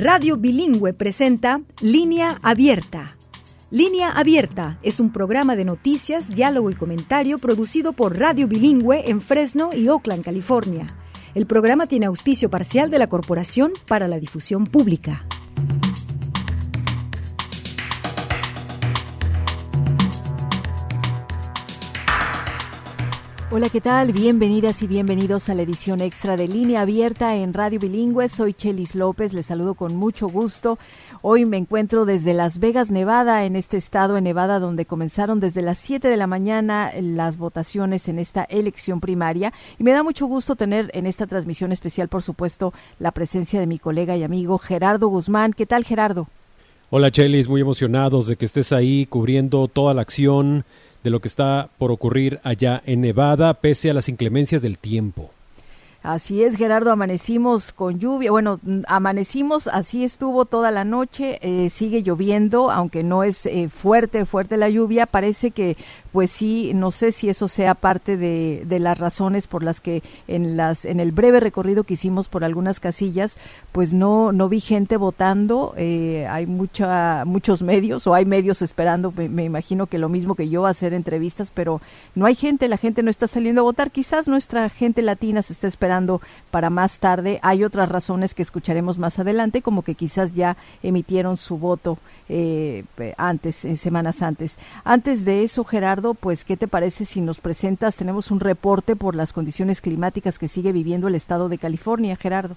Radio Bilingüe presenta Línea Abierta. Línea Abierta es un programa de noticias, diálogo y comentario producido por Radio Bilingüe en Fresno y Oakland, California. El programa tiene auspicio parcial de la Corporación para la Difusión Pública. Hola, ¿qué tal? Bienvenidas y bienvenidos a la edición extra de Línea Abierta en Radio Bilingüe. Soy Chelis López, les saludo con mucho gusto. Hoy me encuentro desde Las Vegas, Nevada, en este estado en Nevada, donde comenzaron desde las 7 de la mañana las votaciones en esta elección primaria. Y me da mucho gusto tener en esta transmisión especial, por supuesto, la presencia de mi colega y amigo Gerardo Guzmán. ¿Qué tal, Gerardo? Hola, Chelis, muy emocionados de que estés ahí cubriendo toda la acción de lo que está por ocurrir allá en Nevada, pese a las inclemencias del tiempo. Así es, Gerardo, amanecimos con lluvia. Bueno, amanecimos, así estuvo toda la noche, eh, sigue lloviendo, aunque no es eh, fuerte, fuerte la lluvia. Parece que pues sí, no sé si eso sea parte de, las razones por las que en las en el breve recorrido que hicimos por algunas casillas, pues no no vi gente votando. Eh, hay mucha muchos medios o hay medios esperando, me, imagino que lo mismo que yo hacer entrevistas, pero no hay gente, la gente no está saliendo a votar. Quizás nuestra gente latina se está esperando para más tarde. Hay otras razones que escucharemos más adelante, como que quizás ya emitieron su voto eh, antes, en semanas antes. Antes de eso, Gerardo pues ¿qué te parece si nos presentas? Tenemos un reporte por las condiciones climáticas que sigue viviendo el estado de California, Gerardo.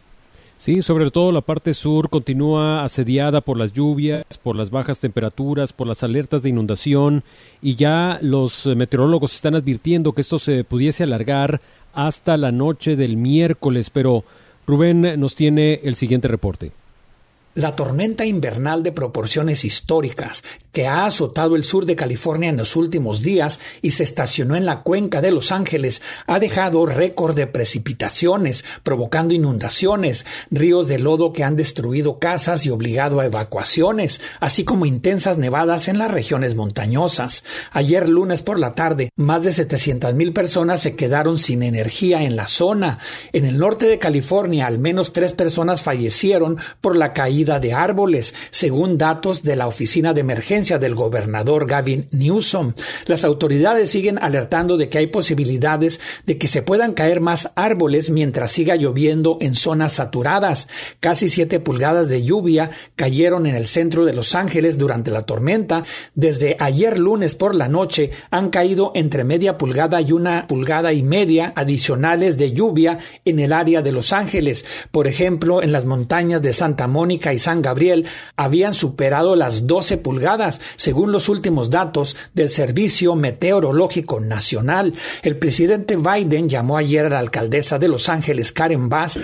Sí, sobre todo la parte sur continúa asediada por las lluvias, por las bajas temperaturas, por las alertas de inundación y ya los meteorólogos están advirtiendo que esto se pudiese alargar hasta la noche del miércoles, pero Rubén nos tiene el siguiente reporte. La tormenta invernal de proporciones históricas que ha azotado el sur de California en los últimos días y se estacionó en la cuenca de Los Ángeles ha dejado récord de precipitaciones, provocando inundaciones, ríos de lodo que han destruido casas y obligado a evacuaciones, así como intensas nevadas en las regiones montañosas. Ayer lunes por la tarde, más de 700 mil personas se quedaron sin energía en la zona. En el norte de California, al menos tres personas fallecieron por la caída de árboles, según datos de la Oficina de Emergencia del gobernador Gavin Newsom. Las autoridades siguen alertando de que hay posibilidades de que se puedan caer más árboles mientras siga lloviendo en zonas saturadas. Casi siete pulgadas de lluvia cayeron en el centro de Los Ángeles durante la tormenta. Desde ayer lunes por la noche han caído entre media pulgada y una pulgada y media adicionales de lluvia en el área de Los Ángeles. Por ejemplo, en las montañas de Santa Mónica y San Gabriel habían superado las 12 pulgadas, según los últimos datos del Servicio Meteorológico Nacional. El presidente Biden llamó ayer a la alcaldesa de Los Ángeles, Karen Bass,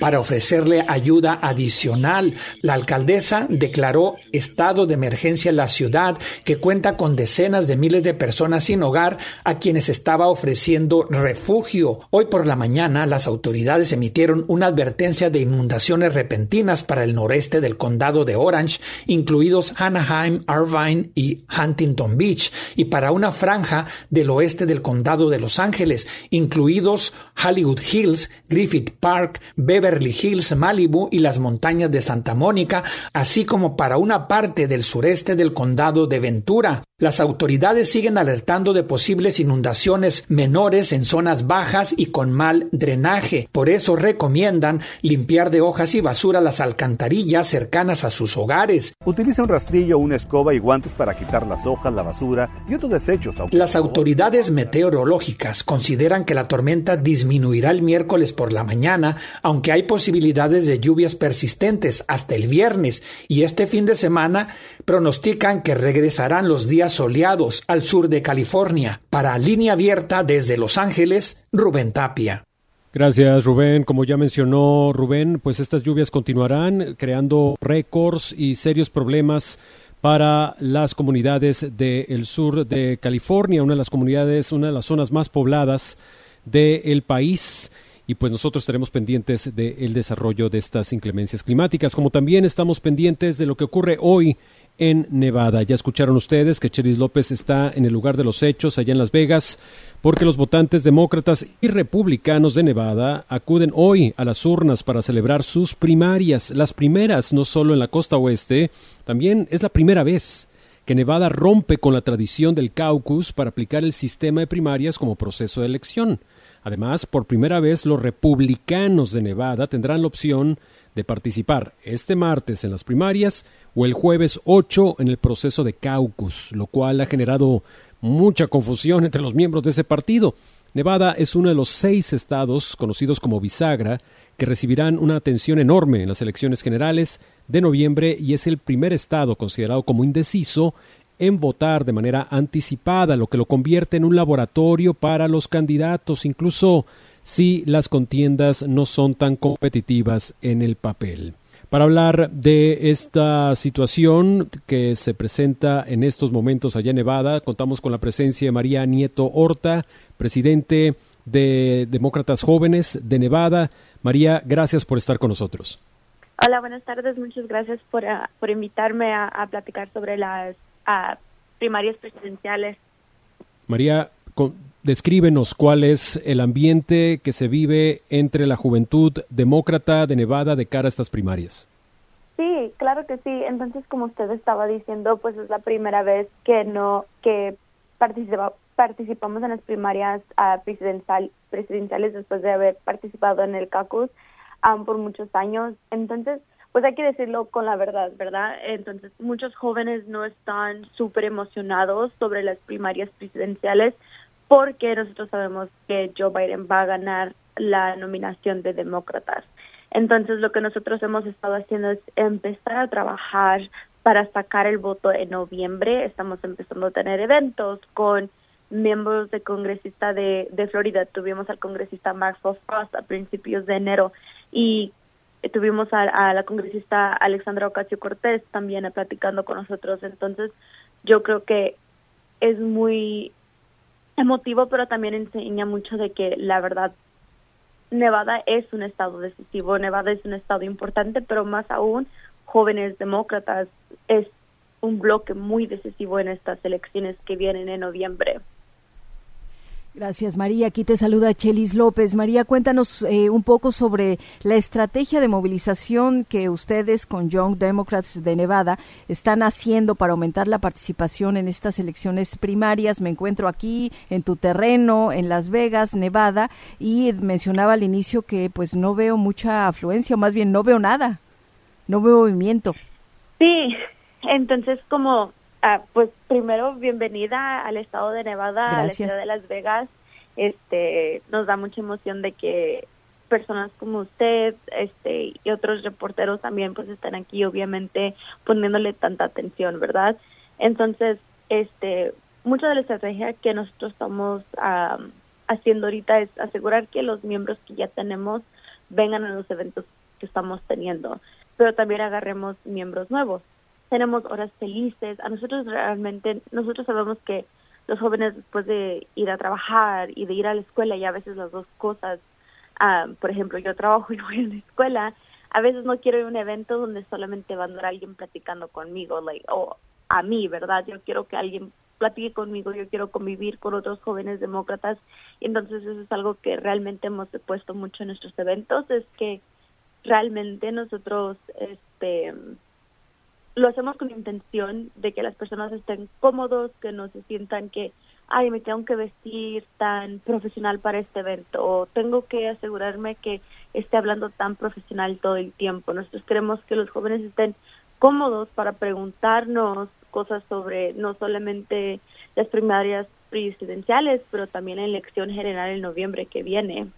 para ofrecerle ayuda adicional. La alcaldesa declaró estado de emergencia en la ciudad, que cuenta con decenas de miles de personas sin hogar a quienes estaba ofreciendo refugio. Hoy por la mañana, las autoridades emitieron una advertencia de inundaciones repentinas para el noreste del condado de Orange, incluidos Anaheim, Irvine y Huntington Beach, y para una franja del oeste del condado de Los Ángeles, incluidos Hollywood Hills, Griffith Park, Beverly Hills, Malibu y las montañas de Santa Mónica, así como para una parte del sureste del condado de Ventura. Las autoridades siguen alertando de posibles inundaciones menores en zonas bajas y con mal drenaje. Por eso recomiendan limpiar de hojas y basura las alcantarillas cercanas a sus hogares. Utiliza un rastrillo, una escoba y guantes para quitar las hojas, la basura y otros desechos. Las autoridades meteorológicas consideran que la tormenta disminuirá el miércoles por la mañana, aunque hay posibilidades de lluvias persistentes hasta el viernes y este fin de semana pronostican que regresarán los días soleados al sur de California. Para línea abierta desde Los Ángeles, Rubén Tapia. Gracias, Rubén. Como ya mencionó Rubén, pues estas lluvias continuarán creando récords y serios problemas para las comunidades del sur de California, una de las comunidades, una de las zonas más pobladas del país. Y pues nosotros estaremos pendientes del desarrollo de estas inclemencias climáticas, como también estamos pendientes de lo que ocurre hoy en Nevada. Ya escucharon ustedes que Cheris López está en el lugar de los hechos allá en Las Vegas porque los votantes demócratas y republicanos de Nevada acuden hoy a las urnas para celebrar sus primarias, las primeras no solo en la costa oeste, también es la primera vez que Nevada rompe con la tradición del caucus para aplicar el sistema de primarias como proceso de elección. Además, por primera vez los republicanos de Nevada tendrán la opción de participar este martes en las primarias o el jueves 8 en el proceso de caucus, lo cual ha generado mucha confusión entre los miembros de ese partido. Nevada es uno de los seis estados conocidos como bisagra que recibirán una atención enorme en las elecciones generales de noviembre y es el primer estado considerado como indeciso en votar de manera anticipada, lo que lo convierte en un laboratorio para los candidatos, incluso si las contiendas no son tan competitivas en el papel. Para hablar de esta situación que se presenta en estos momentos allá en Nevada, contamos con la presencia de María Nieto Horta, presidente de Demócratas Jóvenes de Nevada. María, gracias por estar con nosotros. Hola, buenas tardes. Muchas gracias por, ah, por invitarme a, platicar sobre las primarias presidenciales. María, descríbenos cuál es el ambiente que se vive entre la juventud demócrata de Nevada de cara a estas primarias. Sí, claro que sí. Entonces, como usted estaba diciendo, pues es la primera vez que no que participamos en las primarias presidencial, presidenciales después de haber participado en el caucus um, por muchos años. Entonces, pues hay que decirlo con la verdad, ¿verdad? Entonces, muchos jóvenes no están súper emocionados sobre las primarias presidenciales porque nosotros sabemos que Joe Biden va a ganar la nominación de demócratas. Entonces, lo que nosotros hemos estado haciendo es empezar a trabajar para sacar el voto en noviembre. Estamos empezando a tener eventos con miembros de congresista de, de Florida. Tuvimos al congresista Maxwell Frost a principios de enero y tuvimos a, a la congresista Alexandra Ocasio Cortés también platicando con nosotros. Entonces, yo creo que es muy emotivo, pero también enseña mucho de que la verdad Nevada es un estado decisivo, Nevada es un estado importante, pero más aún jóvenes demócratas es un bloque muy decisivo en estas elecciones que vienen en noviembre. Gracias, María. Aquí te saluda Chelis López. María, cuéntanos eh, un poco sobre la estrategia de movilización que ustedes con Young Democrats de Nevada están haciendo para aumentar la participación en estas elecciones primarias. Me encuentro aquí en tu terreno, en Las Vegas, Nevada, y mencionaba al inicio que pues no veo mucha afluencia, o más bien no veo nada, no veo movimiento. Sí, entonces como Ah, pues primero, bienvenida al estado de Nevada, a la ciudad de Las Vegas. Este, nos da mucha emoción de que personas como usted, este, y otros reporteros también, pues están aquí, obviamente, poniéndole tanta atención, ¿verdad? Entonces, este, mucha de la estrategia que nosotros estamos haciendo ahorita es asegurar que los miembros que ya tenemos vengan a los eventos que estamos teniendo, pero también agarremos miembros nuevos tenemos horas felices. A nosotros realmente, nosotros sabemos que los jóvenes después de ir a trabajar y de ir a la escuela y a veces las dos cosas, ah, por ejemplo, yo trabajo y voy a la escuela, a veces no quiero ir a un evento donde solamente va a andar alguien platicando conmigo, like, o a mí, ¿verdad? Yo quiero que alguien platique conmigo, yo quiero convivir con otros jóvenes demócratas, y entonces eso es algo que realmente hemos puesto mucho en nuestros eventos, es que realmente nosotros, este, lo hacemos con intención de que las personas estén cómodos, que no se sientan que, ay, me tengo que vestir tan profesional para este evento o tengo que asegurarme que esté hablando tan profesional todo el tiempo. Nosotros queremos que los jóvenes estén cómodos para preguntarnos cosas sobre no solamente las primarias presidenciales, pero también la elección general en noviembre que viene.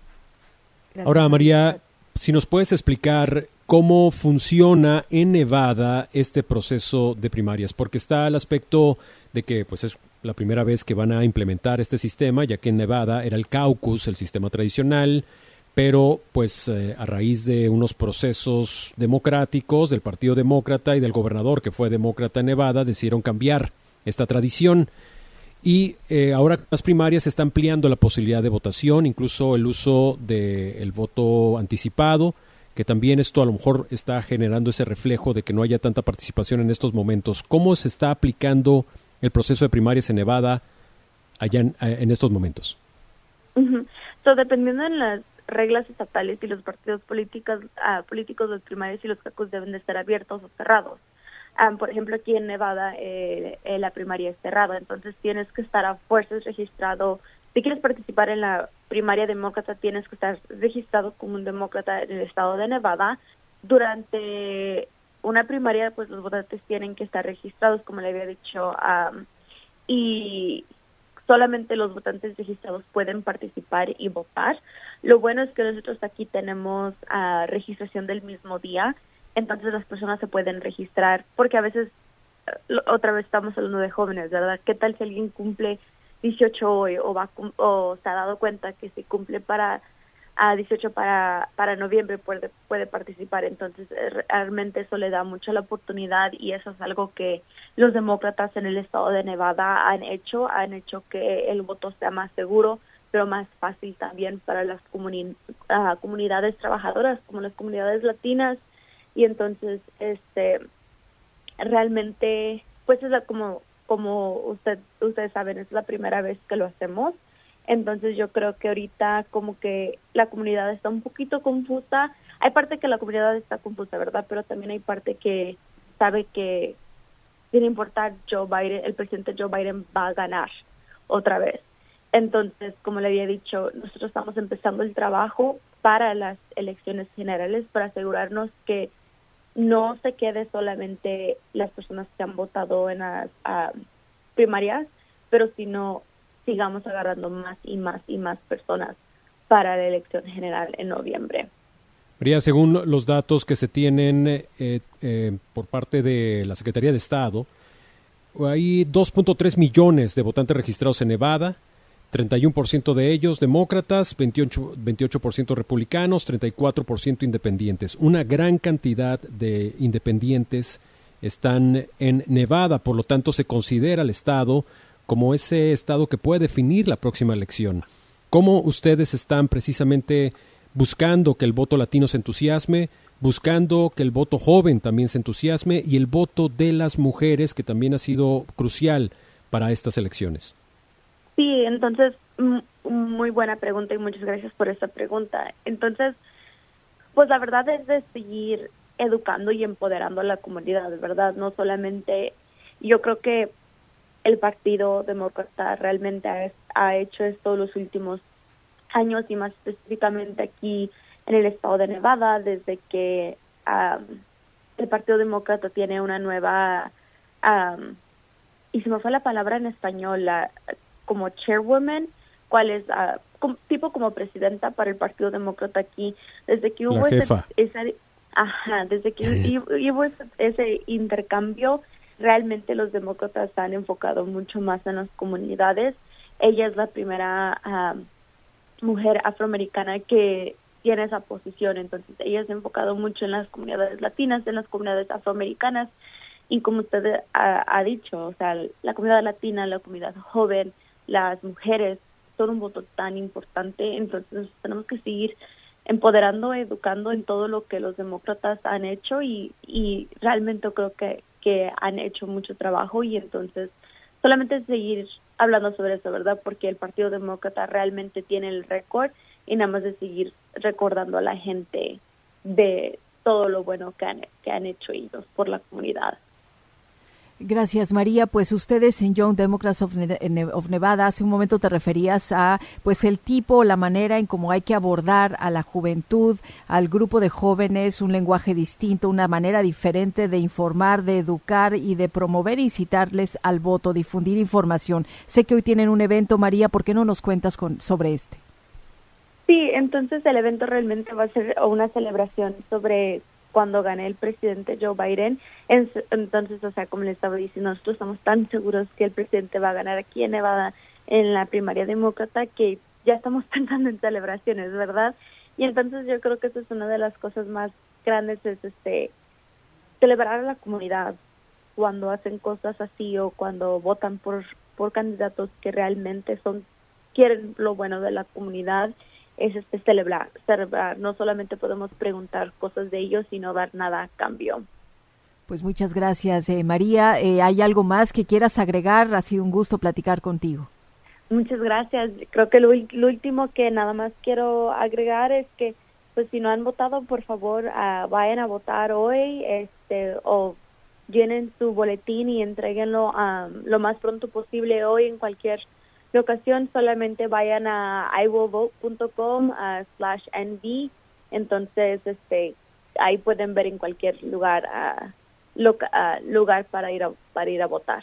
Ahora, María, si nos puedes explicar cómo funciona en Nevada este proceso de primarias, porque está el aspecto de que pues es la primera vez que van a implementar este sistema, ya que en Nevada era el caucus, el sistema tradicional, pero pues eh, a raíz de unos procesos democráticos del Partido Demócrata y del gobernador que fue demócrata en Nevada, decidieron cambiar esta tradición. Y eh, ahora las primarias se está ampliando la posibilidad de votación, incluso el uso del voto anticipado, que también esto a lo mejor está generando ese reflejo de que no haya tanta participación en estos momentos. ¿Cómo se está aplicando el proceso de primarias en Nevada allá en, estos momentos? dependiendo de las reglas estatales y los partidos políticos, uh, políticos, los primarios y los cacos deben de estar abiertos o cerrados. Um, por ejemplo, aquí en Nevada eh, eh, la primaria es cerrada, entonces tienes que estar a fuerzas registrado. Si quieres participar en la primaria demócrata, tienes que estar registrado como un demócrata en el estado de Nevada. Durante una primaria, pues los votantes tienen que estar registrados, como le había dicho, um, y solamente los votantes registrados pueden participar y votar. Lo bueno es que nosotros aquí tenemos uh, registración del mismo día entonces las personas se pueden registrar, porque a veces, eh, otra vez estamos hablando de jóvenes, ¿verdad? ¿Qué tal si alguien cumple 18 hoy o, va, o se ha dado cuenta que si cumple para a 18 para, para noviembre puede, puede participar. Entonces, eh, realmente eso le da mucho la oportunidad y eso es algo que los demócratas en el estado de Nevada han hecho, han hecho que el voto sea más seguro, pero más fácil también para las ah, comunidades trabajadoras, como las comunidades latinas, y entonces este realmente pues es como como usted ustedes saben es la primera vez que lo hacemos. Entonces yo creo que ahorita como que la comunidad está un poquito confusa. Hay parte que la comunidad está confusa verdad pero también hay parte que sabe que sin importar Joe Biden el presidente Joe Biden va a ganar otra vez. Entonces como le había dicho nosotros estamos empezando el trabajo para las elecciones generales para asegurarnos que no se quede solamente las personas que han votado en las primarias, pero sino sigamos agarrando más y más y más personas para la elección general en noviembre. María, según los datos que se tienen eh, eh, por parte de la Secretaría de Estado, hay 2.3 millones de votantes registrados en Nevada, 31% de ellos demócratas, 28%, 28 republicanos, 34% independientes. Una gran cantidad de independientes están en Nevada, por lo tanto se considera el Estado como ese Estado que puede definir la próxima elección. ¿Cómo ustedes están precisamente buscando que el voto latino se entusiasme, buscando que el voto joven también se entusiasme y el voto de las mujeres, que también ha sido crucial para estas elecciones? Sí, entonces, muy buena pregunta y muchas gracias por esta pregunta. Entonces, pues la verdad es de seguir educando y empoderando a la comunidad, ¿verdad? No solamente, yo creo que el Partido Demócrata realmente ha, hecho esto los últimos años y más específicamente aquí en el estado de Nevada, desde que el Partido Demócrata tiene una nueva, y se me fue la palabra en español, la como chairwoman, cuál es uh, tipo como presidenta para el Partido Demócrata aquí, desde que hubo ese, ajá, desde que hubo ese, intercambio, realmente los demócratas han enfocado mucho más en las comunidades. Ella es la primera mujer afroamericana que tiene esa posición, entonces ella se ha enfocado mucho en las comunidades latinas, en las comunidades afroamericanas y como usted ha, ha dicho, o sea, la comunidad latina, la comunidad joven, las mujeres son un voto tan importante, entonces tenemos que seguir empoderando, educando en todo lo que los demócratas han hecho y, realmente creo que, que han hecho mucho trabajo y entonces solamente seguir hablando sobre eso, ¿verdad? Porque el Partido Demócrata realmente tiene el récord y nada más de seguir recordando a la gente de todo lo bueno que han, que han hecho ellos por la comunidad. Gracias, María. Pues ustedes en Young Democrats of, Nevada, hace un momento te referías a pues el tipo, la manera en cómo hay que abordar a la juventud, al grupo de jóvenes, un lenguaje distinto, una manera diferente de informar, de educar y de promover e incitarles al voto, difundir información. Sé que hoy tienen un evento, María, ¿por qué no nos cuentas con, sobre este? Sí, entonces el evento realmente va a ser una celebración sobre cuando gane el presidente Joe Biden. Entonces, o sea, como le estaba diciendo, nosotros estamos tan seguros que el presidente va a ganar aquí en Nevada en la primaria demócrata que ya estamos pensando en celebraciones, ¿verdad? Y entonces yo creo que eso es una de las cosas más grandes, es este celebrar a la comunidad cuando hacen cosas así o cuando votan por por candidatos que realmente son quieren lo bueno de la comunidad es este celebrar, celebrar. No solamente podemos preguntar cosas de ellos, sino dar nada a cambio. Pues muchas gracias, eh, María. Eh, ¿Hay algo más que quieras agregar? Ha sido un gusto platicar contigo. Muchas gracias. Creo que lo, último que nada más quiero agregar es que, pues, si no han votado, por favor, uh, vayan a votar hoy, este, o llenen su boletín y entreguenlo um, lo más pronto posible hoy en cualquier ocasión. Solamente vayan a iwillvote.com uh, slash nv. Entonces, este, ahí pueden ver en cualquier lugar. Uh, lugar para ir a, para ir a votar.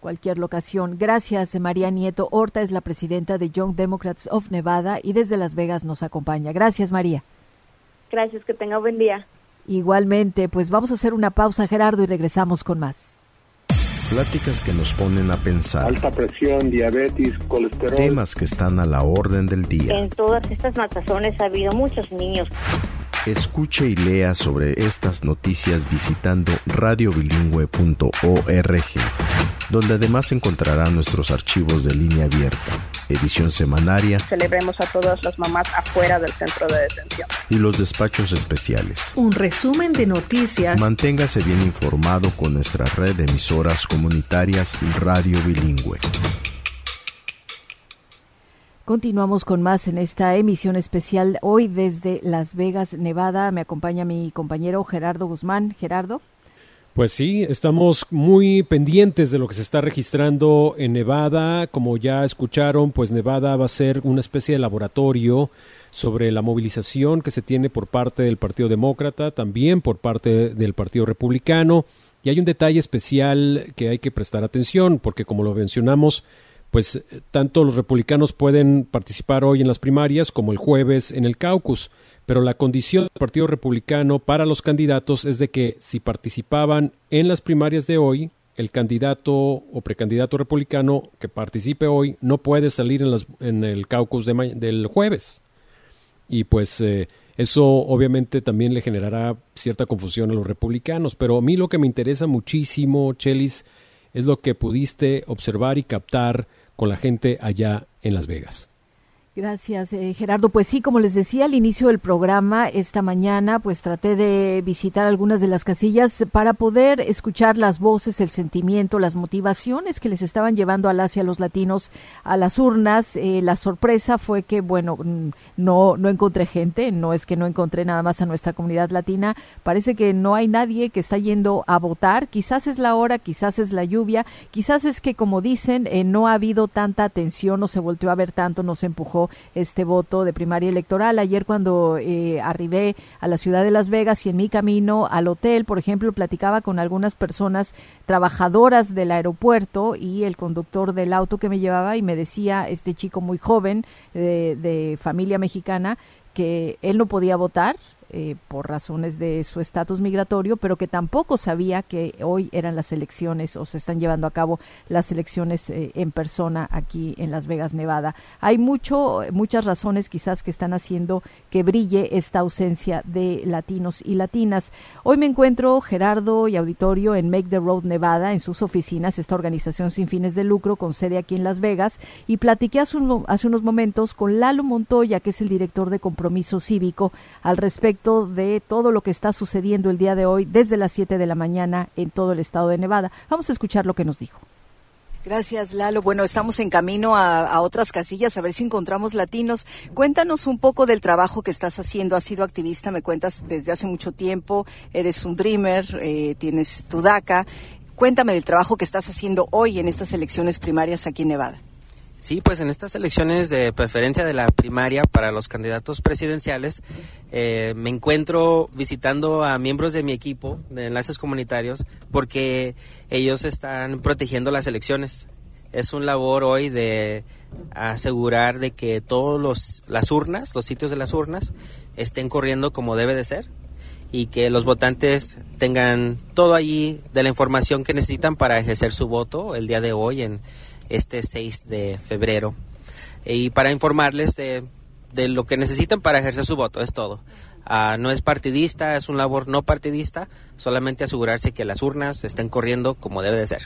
Cualquier locación. Gracias, María Nieto Horta es la presidenta de Young Democrats of Nevada y desde Las Vegas nos acompaña. Gracias, María. Gracias, que tenga buen día. Igualmente, pues vamos a hacer una pausa, Gerardo, y regresamos con más. Pláticas que nos ponen a pensar. Alta presión, diabetes, colesterol. Temas que están a la orden del día. En todas estas matazones ha habido muchos niños. Escuche y lea sobre estas noticias visitando radiobilingüe.org, donde además encontrará nuestros archivos de línea abierta, edición semanaria. Celebremos a todas las mamás afuera del centro de detención. Y los despachos especiales. Un resumen de noticias. Manténgase bien informado con nuestra red de emisoras comunitarias Radio Bilingüe. Continuamos con más en esta emisión especial hoy desde Las Vegas, Nevada. Me acompaña mi compañero Gerardo Guzmán. Gerardo. Pues sí, estamos muy pendientes de lo que se está registrando en Nevada. Como ya escucharon, pues Nevada va a ser una especie de laboratorio sobre la movilización que se tiene por parte del Partido Demócrata, también por parte del Partido Republicano. Y hay un detalle especial que hay que prestar atención, porque como lo mencionamos, pues eh, tanto los republicanos pueden participar hoy en las primarias como el jueves en el caucus, pero la condición del Partido Republicano para los candidatos es de que si participaban en las primarias de hoy, el candidato o precandidato republicano que participe hoy no puede salir en, en el caucus del jueves. Y pues eh, eso obviamente también le generará cierta confusión a los republicanos, pero a mí lo que me interesa muchísimo, Chelis, es lo que pudiste observar y captar con la gente allá en Las Vegas. Gracias, eh, Gerardo. Pues sí, como les decía al inicio del programa, esta mañana pues traté de visitar algunas de las casillas para poder escuchar las voces, el sentimiento, las motivaciones que les estaban llevando al Asia los latinos a las urnas. Eh, la sorpresa fue que, bueno, no, no encontré gente, no es que no encontré nada más a nuestra comunidad latina. Parece que no hay nadie que está yendo a votar. Quizás es la hora, quizás es la lluvia, quizás es que, como dicen, eh, no ha habido tanta atención, no se volteó a ver tanto, no se empujó este voto de primaria electoral. Ayer cuando eh, arribé a la ciudad de Las Vegas y en mi camino al hotel, por ejemplo, platicaba con algunas personas trabajadoras del aeropuerto y el conductor del auto que me llevaba y me decía este chico muy joven de familia mexicana que él no podía votar, eh, por razones de su estatus migratorio, pero que tampoco sabía que hoy eran las elecciones o se están llevando a cabo las elecciones eh, en persona aquí en Las Vegas, Nevada. Hay mucho, muchas razones quizás que están haciendo que brille esta ausencia de latinos y latinas. Hoy me encuentro, Gerardo y auditorio, en Make the Road, Nevada, en sus oficinas, esta organización sin fines de lucro con sede aquí en Las Vegas, y platiqué hace, hace unos momentos con Lalo Montoya, que es el director de compromiso cívico, al respecto de todo lo que está sucediendo el día de hoy desde las 7 de la mañana en todo el estado de Nevada. Vamos a escuchar lo que nos dijo. Gracias, Lalo. Bueno, estamos en camino a, otras casillas a ver si encontramos latinos. Cuéntanos un poco del trabajo que estás haciendo. Has sido activista, me cuentas, desde hace mucho tiempo. Eres un dreamer, eh, tienes tu DACA. Cuéntame del trabajo que estás haciendo hoy en estas elecciones primarias aquí en Nevada. Sí, pues en estas elecciones de preferencia de la primaria para los candidatos presidenciales, eh, me encuentro visitando a miembros de mi equipo de enlaces comunitarios porque ellos están protegiendo las elecciones. Es un labor hoy de asegurar de que todos las urnas, los sitios de las urnas, estén corriendo como debe de ser y que los votantes tengan todo allí de la información que necesitan para ejercer su voto el día de hoy en este 6 de febrero. Y para informarles de, lo que necesitan para ejercer su voto, es todo. Ah, no es partidista, es un labor no partidista, solamente asegurarse que las urnas estén corriendo como debe de ser.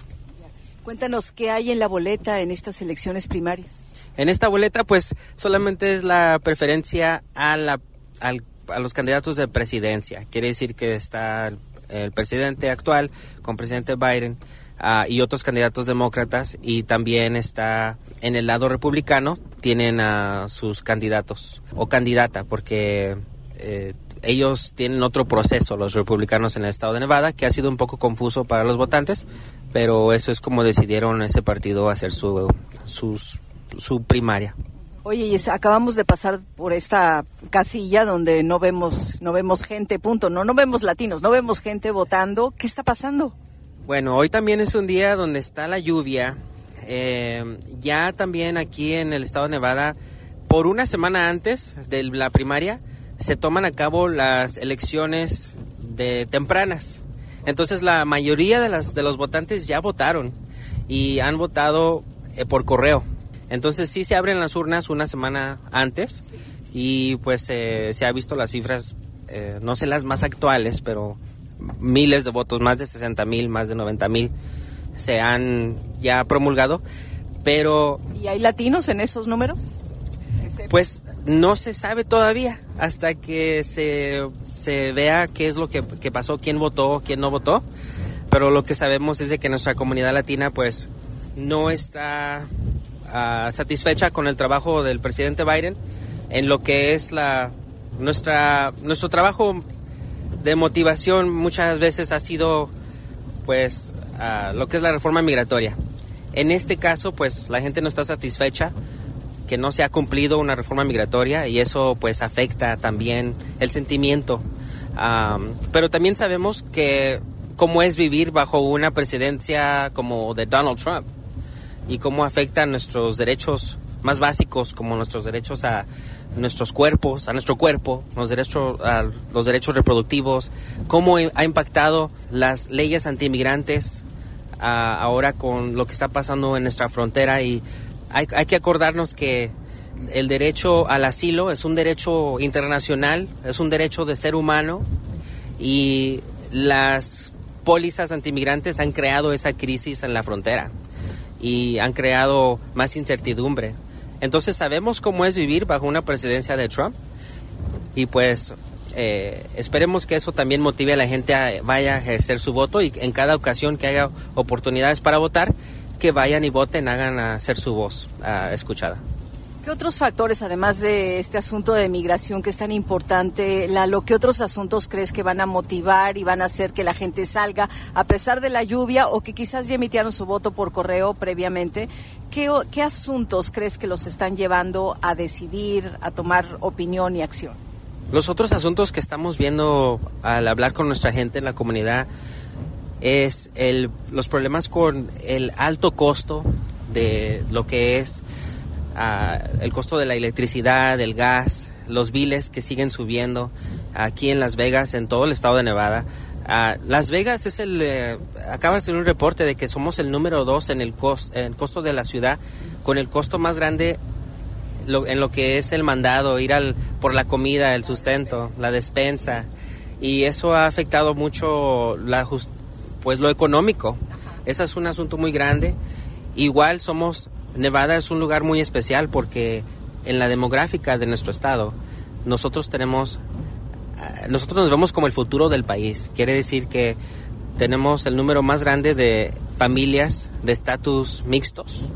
Cuéntanos qué hay en la boleta en estas elecciones primarias. En esta boleta, pues solamente es la preferencia a, la, a los candidatos de presidencia. Quiere decir que está el, presidente actual con presidente Biden ah, y otros candidatos demócratas y también está en el lado republicano tienen a sus candidatos o candidata porque eh, ellos tienen otro proceso, los republicanos en el estado de Nevada, que ha sido un poco confuso para los votantes, pero eso es como decidieron ese partido hacer su, sus su primaria. Oye, y acabamos de pasar por esta casilla donde no vemos, no vemos gente, punto, no, no vemos latinos, no vemos gente votando. ¿Qué está pasando? Bueno, hoy también es un día donde está la lluvia. Eh, ya también aquí en el estado de Nevada, por una semana antes de la primaria, se toman a cabo las elecciones de tempranas. Entonces la mayoría de, las, los votantes ya votaron y han votado eh, por correo. Entonces sí se abren las urnas una semana antes y pues eh, se ha visto las cifras, eh, no sé las más actuales, pero miles de votos, más de 60 mil, más de 90 mil se han ya promulgado, pero... ¿Y hay latinos en esos números? Pues no se sabe todavía hasta que se, se vea qué es lo que, que, pasó, quién votó, quién no votó. Pero lo que sabemos es de que nuestra comunidad latina pues no está Ah, satisfecha con el trabajo del presidente Biden en lo que es la nuestra nuestro trabajo de motivación muchas veces ha sido pues lo que es la reforma migratoria. En este caso pues la gente no está satisfecha que no se ha cumplido una reforma migratoria y eso pues afecta también el sentimiento. pero también sabemos que cómo es vivir bajo una presidencia como de Donald Trump y cómo afecta nuestros derechos más básicos como nuestros derechos a nuestros cuerpos, a nuestro cuerpo, los derechos, a los derechos reproductivos, cómo ha impactado las leyes antiinmigrantes ahora con lo que está pasando en nuestra frontera y hay, hay que acordarnos que el derecho al asilo es un derecho internacional, es un derecho de ser humano y las pólizas antiinmigrantes han creado esa crisis en la frontera y han creado más incertidumbre. Entonces sabemos cómo es vivir bajo una presidencia de Trump y pues eh, esperemos que eso también motive a la gente a vaya a ejercer su voto y en cada ocasión que haya oportunidades para votar, que vayan y voten, hagan hacer su voz escuchada. ¿Qué otros factores, además de este asunto de migración que es tan importante, Lalo, qué otros asuntos crees que van a motivar y van a hacer que la gente salga a pesar de la lluvia o que quizás ya emitieron su voto por correo previamente? ¿Qué, qué asuntos crees que los están llevando a decidir, a tomar opinión y acción? Los otros asuntos que estamos viendo al hablar con nuestra gente en la comunidad es el, los problemas con el alto costo de lo que es el costo de la electricidad, del gas, los biles que siguen subiendo aquí en Las Vegas, en todo el estado de Nevada. Las Vegas es el, eh, acaba de hacer un reporte de que somos el número dos en el, el costo de la ciudad, con el costo más grande en lo que es el mandado, ir al, por la comida, el sustento, la despensa. Y eso ha afectado mucho la pues lo económico. Ese es un asunto muy grande. Igual somos Nevada es un lugar muy especial porque en la demográfica de nuestro estado nosotros tenemos eh, nosotros nos vemos como el futuro del país. Quiere decir que tenemos el número más grande de familias de estatus mixtos.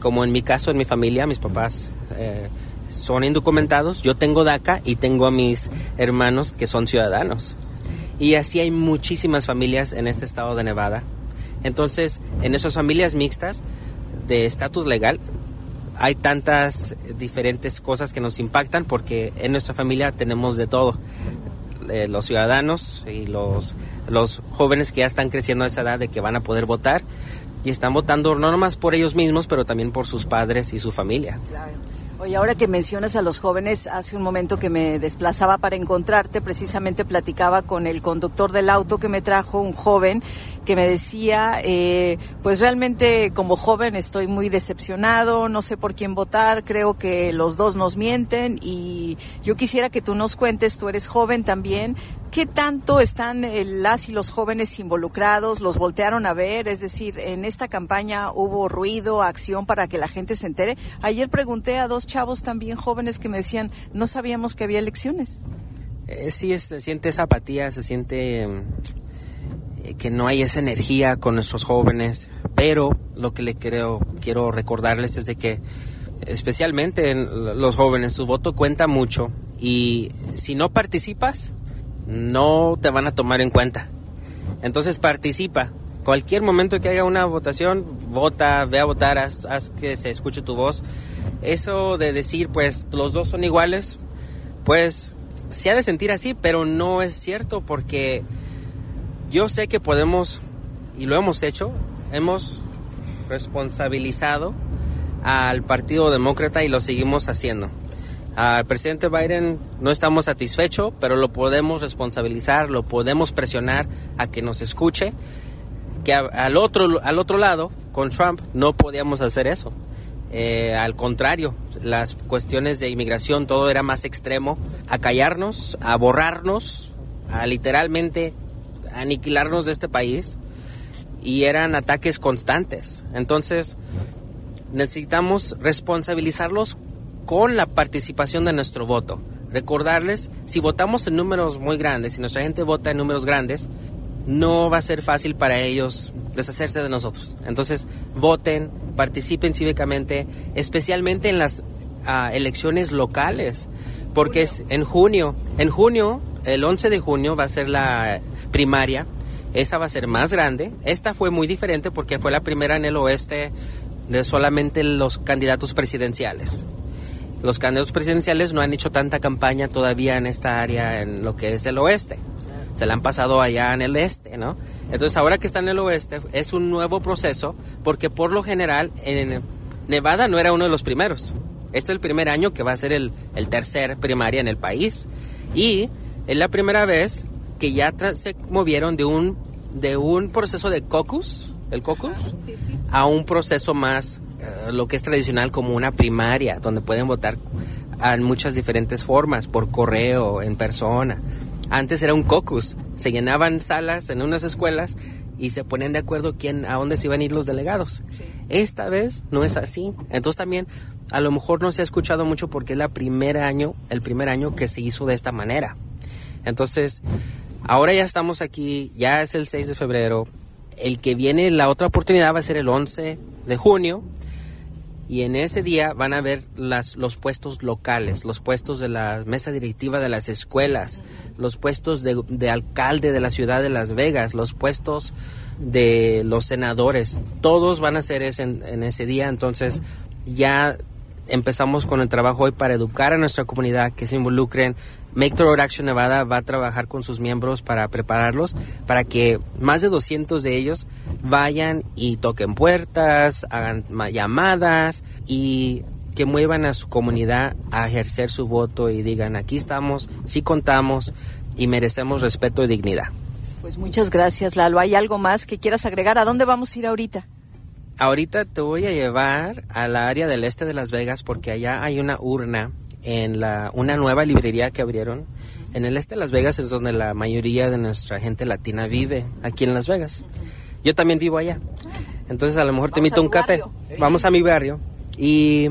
Como en mi caso, en mi familia, mis papás eh, son indocumentados. Yo tengo DACA y tengo a mis hermanos que son ciudadanos. Y así hay muchísimas familias en este estado de Nevada. Entonces, en esas familias mixtas, de estatus legal hay tantas diferentes cosas que nos impactan porque en nuestra familia tenemos de todo. Eh, los ciudadanos y los, los jóvenes que ya están creciendo a esa edad de que van a poder votar y están votando no nomás por ellos mismos, pero también por sus padres y su familia. Oye, ahora que mencionas a los jóvenes, hace un momento que me desplazaba para encontrarte, precisamente platicaba con el conductor del auto que me trajo, un joven, que me decía, eh, pues realmente como joven estoy muy decepcionado, no sé por quién votar, creo que los dos nos mienten y yo quisiera que tú nos cuentes, tú eres joven también, ¿Qué tanto están eh, las y los jóvenes involucrados? ¿Los voltearon a ver? Es decir, en esta campaña hubo ruido, acción para que la gente se entere. Ayer pregunté a dos chavos también jóvenes que me decían, no sabíamos que había elecciones. Eh, sí, se siente esa apatía, se siente eh, que no hay esa energía con nuestros jóvenes, pero lo que le quiero, quiero recordarles es de que especialmente los jóvenes, su voto cuenta mucho y si no participas, no te van a tomar en cuenta. Entonces participa. Cualquier momento que haya una votación, vota, ve a votar, haz, haz que se escuche tu voz. Eso de decir, pues los dos son iguales, pues se ha de sentir así, pero no es cierto porque yo sé que podemos, y lo hemos hecho, hemos responsabilizado al Partido Demócrata y lo seguimos haciendo. Al presidente Biden no estamos satisfechos, pero lo podemos responsabilizar, lo podemos presionar a que nos escuche. Que al otro, al otro lado, con Trump, no podíamos hacer eso. Eh, al contrario, las cuestiones de inmigración, todo era más extremo, a callarnos, a borrarnos, a literalmente aniquilarnos de este país. Y eran ataques constantes. Entonces, necesitamos responsabilizarlos con la participación de nuestro voto. Recordarles, si votamos en números muy grandes, si nuestra gente vota en números grandes, no va a ser fácil para ellos deshacerse de nosotros. Entonces, voten, participen cívicamente, especialmente en las ah, elecciones locales, porque es en junio, en junio, el 11 de junio va a ser la primaria, esa va a ser más grande, esta fue muy diferente porque fue la primera en el oeste de solamente los candidatos presidenciales los candidatos presidenciales no han hecho tanta campaña todavía en esta área, en lo que es el oeste. Se la han pasado allá en el este, ¿no? Entonces ahora que está en el oeste es un nuevo proceso porque por lo general en Nevada no era uno de los primeros. Este es el primer año que va a ser el, el tercer primaria en el país. Y es la primera vez que ya se movieron de un, de un proceso de caucus, el caucus, a un proceso más eh, lo que es tradicional como una primaria, donde pueden votar en muchas diferentes formas, por correo, en persona. Antes era un caucus, se llenaban salas en unas escuelas y se ponían de acuerdo quién, a dónde se iban a ir los delegados. Esta vez no es así. Entonces también a lo mejor no se ha escuchado mucho porque es la primer año, el primer año que se hizo de esta manera. Entonces, ahora ya estamos aquí, ya es el 6 de febrero. El que viene, la otra oportunidad va a ser el 11 de junio. Y en ese día van a ver las, los puestos locales, los puestos de la mesa directiva de las escuelas, los puestos de, alcalde de la ciudad de Las Vegas, los puestos de los senadores, todos van a ser ese, en ese día, entonces ya empezamos con el trabajo hoy para educar a nuestra comunidad que se involucren Make the Road Action Nevada va a trabajar con sus miembros para prepararlos para que más de 200 de ellos vayan y toquen puertas, hagan llamadas y que muevan a su comunidad a ejercer su voto y digan aquí estamos, sí contamos y merecemos respeto y dignidad. Pues muchas gracias Lalo. ¿Hay algo más que quieras agregar? ¿A dónde vamos a ir ahorita? Ahorita te voy a llevar al área del este de Las Vegas porque allá hay una urna en la, una nueva librería que abrieron. En el este de Las Vegas es donde la mayoría de nuestra gente latina vive, aquí en Las Vegas. Yo también vivo allá. Entonces a lo mejor te invito a un café. Vamos a mi barrio y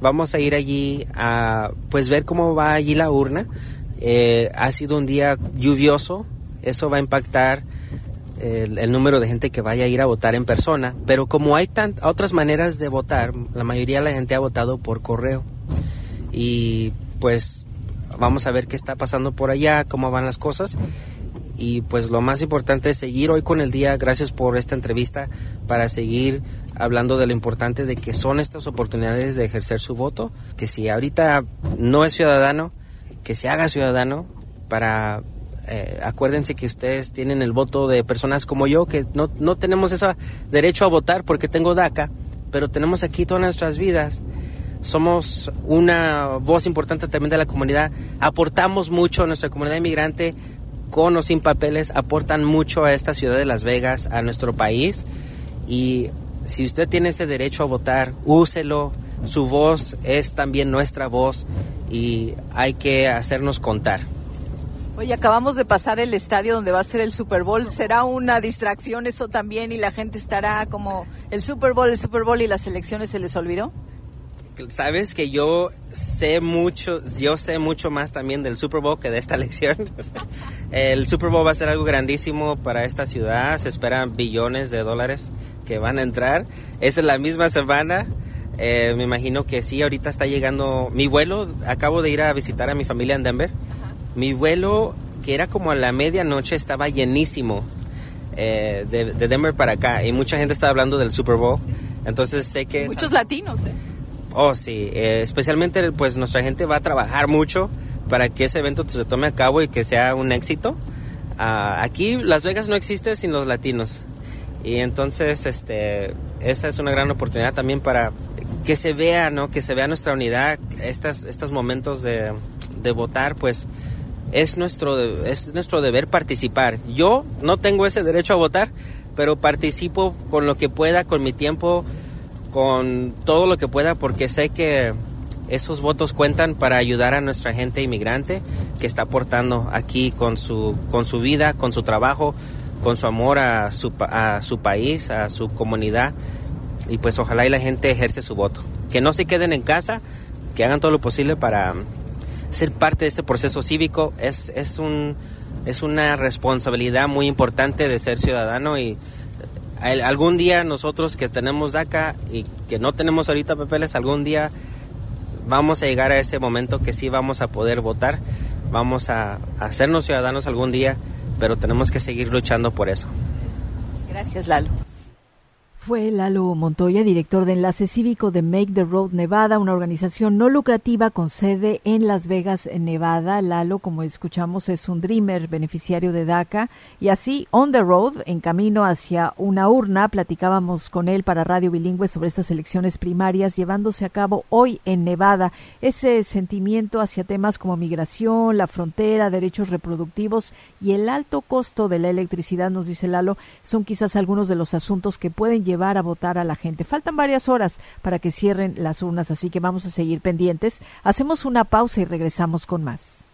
vamos a ir allí a pues ver cómo va allí la urna. Eh, ha sido un día lluvioso, eso va a impactar el, el, número de gente que vaya a ir a votar en persona, pero como hay tan, otras maneras de votar, la mayoría de la gente ha votado por correo y pues vamos a ver qué está pasando por allá, cómo van las cosas. Y pues lo más importante es seguir hoy con el día. Gracias por esta entrevista para seguir hablando de lo importante de que son estas oportunidades de ejercer su voto. Que si ahorita no es ciudadano, que se haga ciudadano para eh, acuérdense que ustedes tienen el voto de personas como yo, que no, no tenemos ese derecho a votar porque tengo DACA, pero tenemos aquí todas nuestras vidas somos una voz importante también de la comunidad, aportamos mucho a nuestra comunidad inmigrante con o sin papeles, aportan mucho a esta ciudad de Las Vegas, a nuestro país y si usted tiene ese derecho a votar, úselo, su voz es también nuestra voz y hay que hacernos contar. Oye, acabamos de pasar el estadio donde va a ser el Super Bowl. ¿Será una distracción eso también y la gente estará como el Super Bowl, el Super Bowl y las elecciones se les olvidó? Sabes que yo sé mucho, yo sé mucho más también del Super Bowl que de esta elección. el Super Bowl va a ser algo grandísimo para esta ciudad. Se esperan billones de dólares que van a entrar. Es en la misma semana. Eh, me imagino que sí, ahorita está llegando mi vuelo. Acabo de ir a visitar a mi familia en Denver. Mi vuelo, que era como a la medianoche, estaba llenísimo eh, de, Denver para acá. Y mucha gente estaba hablando del Super Bowl. Entonces sé que... Muchos latinos, ¿eh? Oh, sí. Eh, especialmente, pues nuestra gente va a trabajar mucho para que ese evento se tome a cabo y que sea un éxito. Ah, aquí Las Vegas no existe sin los latinos. Y entonces, este, esta es una gran oportunidad también para que se vea, ¿no? Que se vea nuestra unidad, estas, estos momentos de, de votar, pues es nuestro, es nuestro deber participar. Yo no tengo ese derecho a votar, pero participo con lo que pueda, con mi tiempo, con todo lo que pueda, porque sé que esos votos cuentan para ayudar a nuestra gente inmigrante que está aportando aquí con su, con su vida, con su trabajo, con su amor a su, a su país, a su comunidad. Y pues ojalá y la gente ejerce su voto. Que no se queden en casa, que hagan todo lo posible para ser parte de este proceso cívico es, es, un, es una responsabilidad muy importante de ser ciudadano y algún día nosotros que tenemos DACA y que no tenemos ahorita papeles, algún día vamos a llegar a ese momento que sí vamos a poder votar, vamos a, a hacernos ciudadanos algún día, pero tenemos que seguir luchando por eso. Gracias, Lalo. Fue Lalo Montoya, director de Enlace Cívico de Make the Road Nevada, una organización no lucrativa con sede en Las Vegas, Nevada. Lalo, como escuchamos, es un dreamer beneficiario de DACA y así, on the road, en camino hacia una urna, platicábamos con él para Radio Bilingüe sobre estas elecciones primarias llevándose a cabo hoy en Nevada. Ese sentimiento hacia temas como migración, la frontera, derechos reproductivos y el alto costo de la electricidad, nos dice Lalo, son quizás algunos de los asuntos que pueden llevar llevar a votar a la gente. Faltan varias horas para que cierren las urnas, así que vamos a seguir pendientes. Hacemos una pausa y regresamos con más.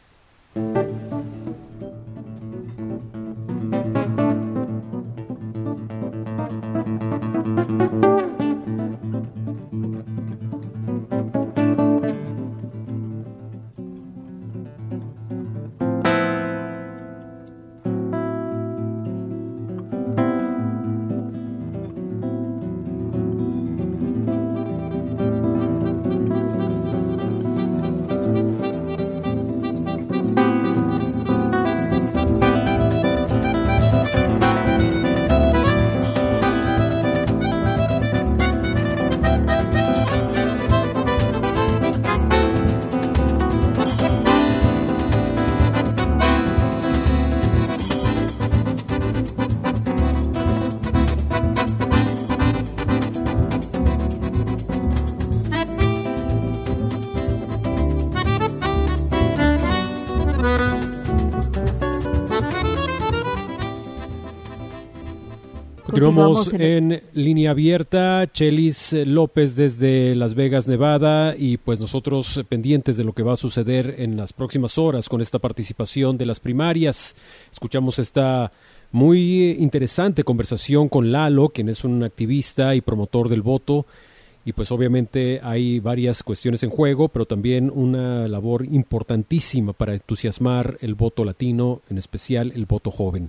Continuamos en línea abierta, Chelis López desde Las Vegas, Nevada, y pues nosotros pendientes de lo que va a suceder en las próximas horas con esta participación de las primarias. Escuchamos esta muy interesante conversación con Lalo, quien es un activista y promotor del voto y pues obviamente hay varias cuestiones en juego, pero también una labor importantísima para entusiasmar el voto latino, en especial el voto joven.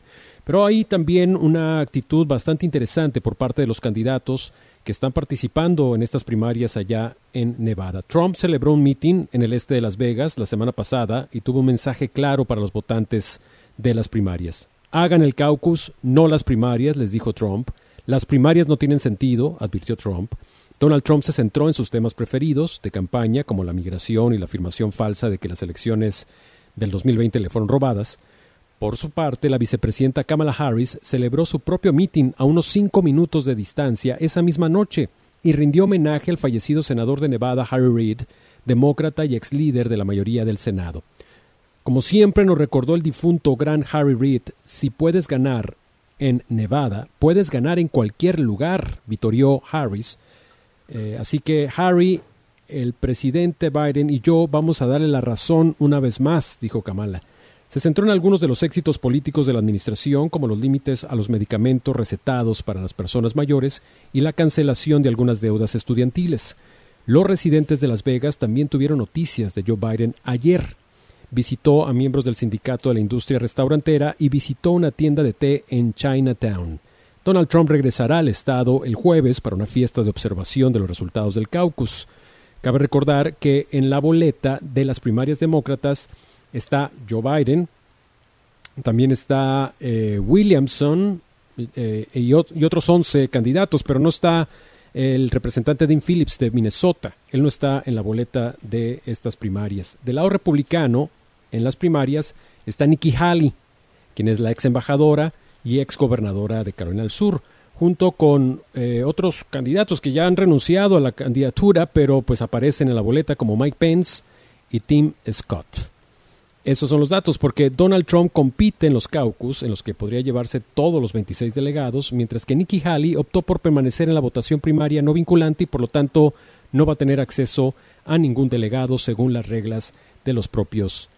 Pero hay también una actitud bastante interesante por parte de los candidatos que están participando en estas primarias allá en Nevada. Trump celebró un meeting en el este de Las Vegas la semana pasada y tuvo un mensaje claro para los votantes de las primarias. Hagan el caucus, no las primarias, les dijo Trump. Las primarias no tienen sentido, advirtió Trump. Donald Trump se centró en sus temas preferidos de campaña, como la migración y la afirmación falsa de que las elecciones del 2020 le fueron robadas. Por su parte, la vicepresidenta Kamala Harris celebró su propio mitin a unos cinco minutos de distancia esa misma noche y rindió homenaje al fallecido senador de Nevada Harry Reid, demócrata y ex líder de la mayoría del Senado. Como siempre nos recordó el difunto gran Harry Reid, si puedes ganar en Nevada, puedes ganar en cualquier lugar, vitorió Harris, eh, así que Harry, el presidente Biden y yo vamos a darle la razón una vez más, dijo Kamala. Se centró en algunos de los éxitos políticos de la administración, como los límites a los medicamentos recetados para las personas mayores y la cancelación de algunas deudas estudiantiles. Los residentes de Las Vegas también tuvieron noticias de Joe Biden ayer. Visitó a miembros del sindicato de la industria restaurantera y visitó una tienda de té en Chinatown. Donald Trump regresará al estado el jueves para una fiesta de observación de los resultados del caucus. Cabe recordar que en la boleta de las primarias demócratas está Joe Biden, también está eh, Williamson eh, y, otros 11 candidatos, pero no está el representante Dean Phillips de Minnesota. Él no está en la boleta de estas primarias. Del lado republicano, en las primarias, está Nikki Haley, quien es la ex embajadora y ex gobernadora de Carolina del Sur, junto con eh, otros candidatos que ya han renunciado a la candidatura, pero pues aparecen en la boleta como Mike Pence y Tim Scott. Esos son los datos, porque Donald Trump compite en los caucus, en los que podría llevarse todos los 26 delegados, mientras que Nikki Haley optó por permanecer en la votación primaria no vinculante y por lo tanto no va a tener acceso a ningún delegado según las reglas de los propios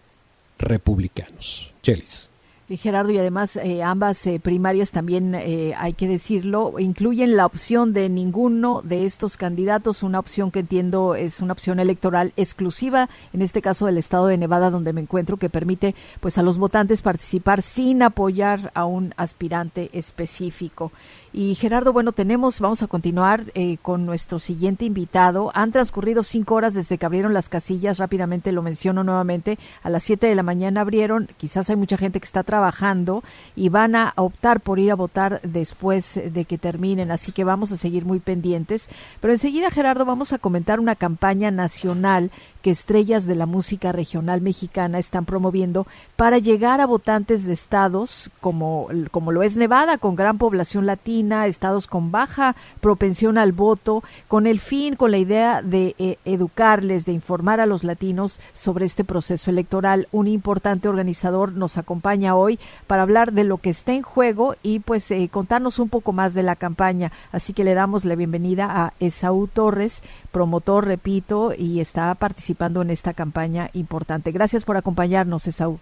republicanos. Chelis. Gerardo, y además eh, ambas eh, primarias también, eh, hay que decirlo, incluyen la opción de ninguno de estos candidatos, una opción que entiendo es una opción electoral exclusiva, en este caso del estado de Nevada, donde me encuentro, que permite pues a los votantes participar sin apoyar a un aspirante específico. Y Gerardo, bueno, tenemos, vamos a continuar eh, con nuestro siguiente invitado. Han transcurrido cinco horas desde que abrieron las casillas, rápidamente lo menciono nuevamente, a las siete de la mañana abrieron, quizás hay mucha gente que está trabajando y van a optar por ir a votar después de que terminen, así que vamos a seguir muy pendientes. Pero enseguida, Gerardo, vamos a comentar una campaña nacional que estrellas de la música regional mexicana están promoviendo para llegar a votantes de estados como, como lo es Nevada, con gran población latina, estados con baja propensión al voto, con el fin, con la idea de eh, educarles, de informar a los latinos sobre este proceso electoral. Un importante organizador nos acompaña hoy para hablar de lo que está en juego y pues eh, contarnos un poco más de la campaña. Así que le damos la bienvenida a Esaú Torres, promotor, repito, y está participando en esta campaña importante. Gracias por acompañarnos, Esaú.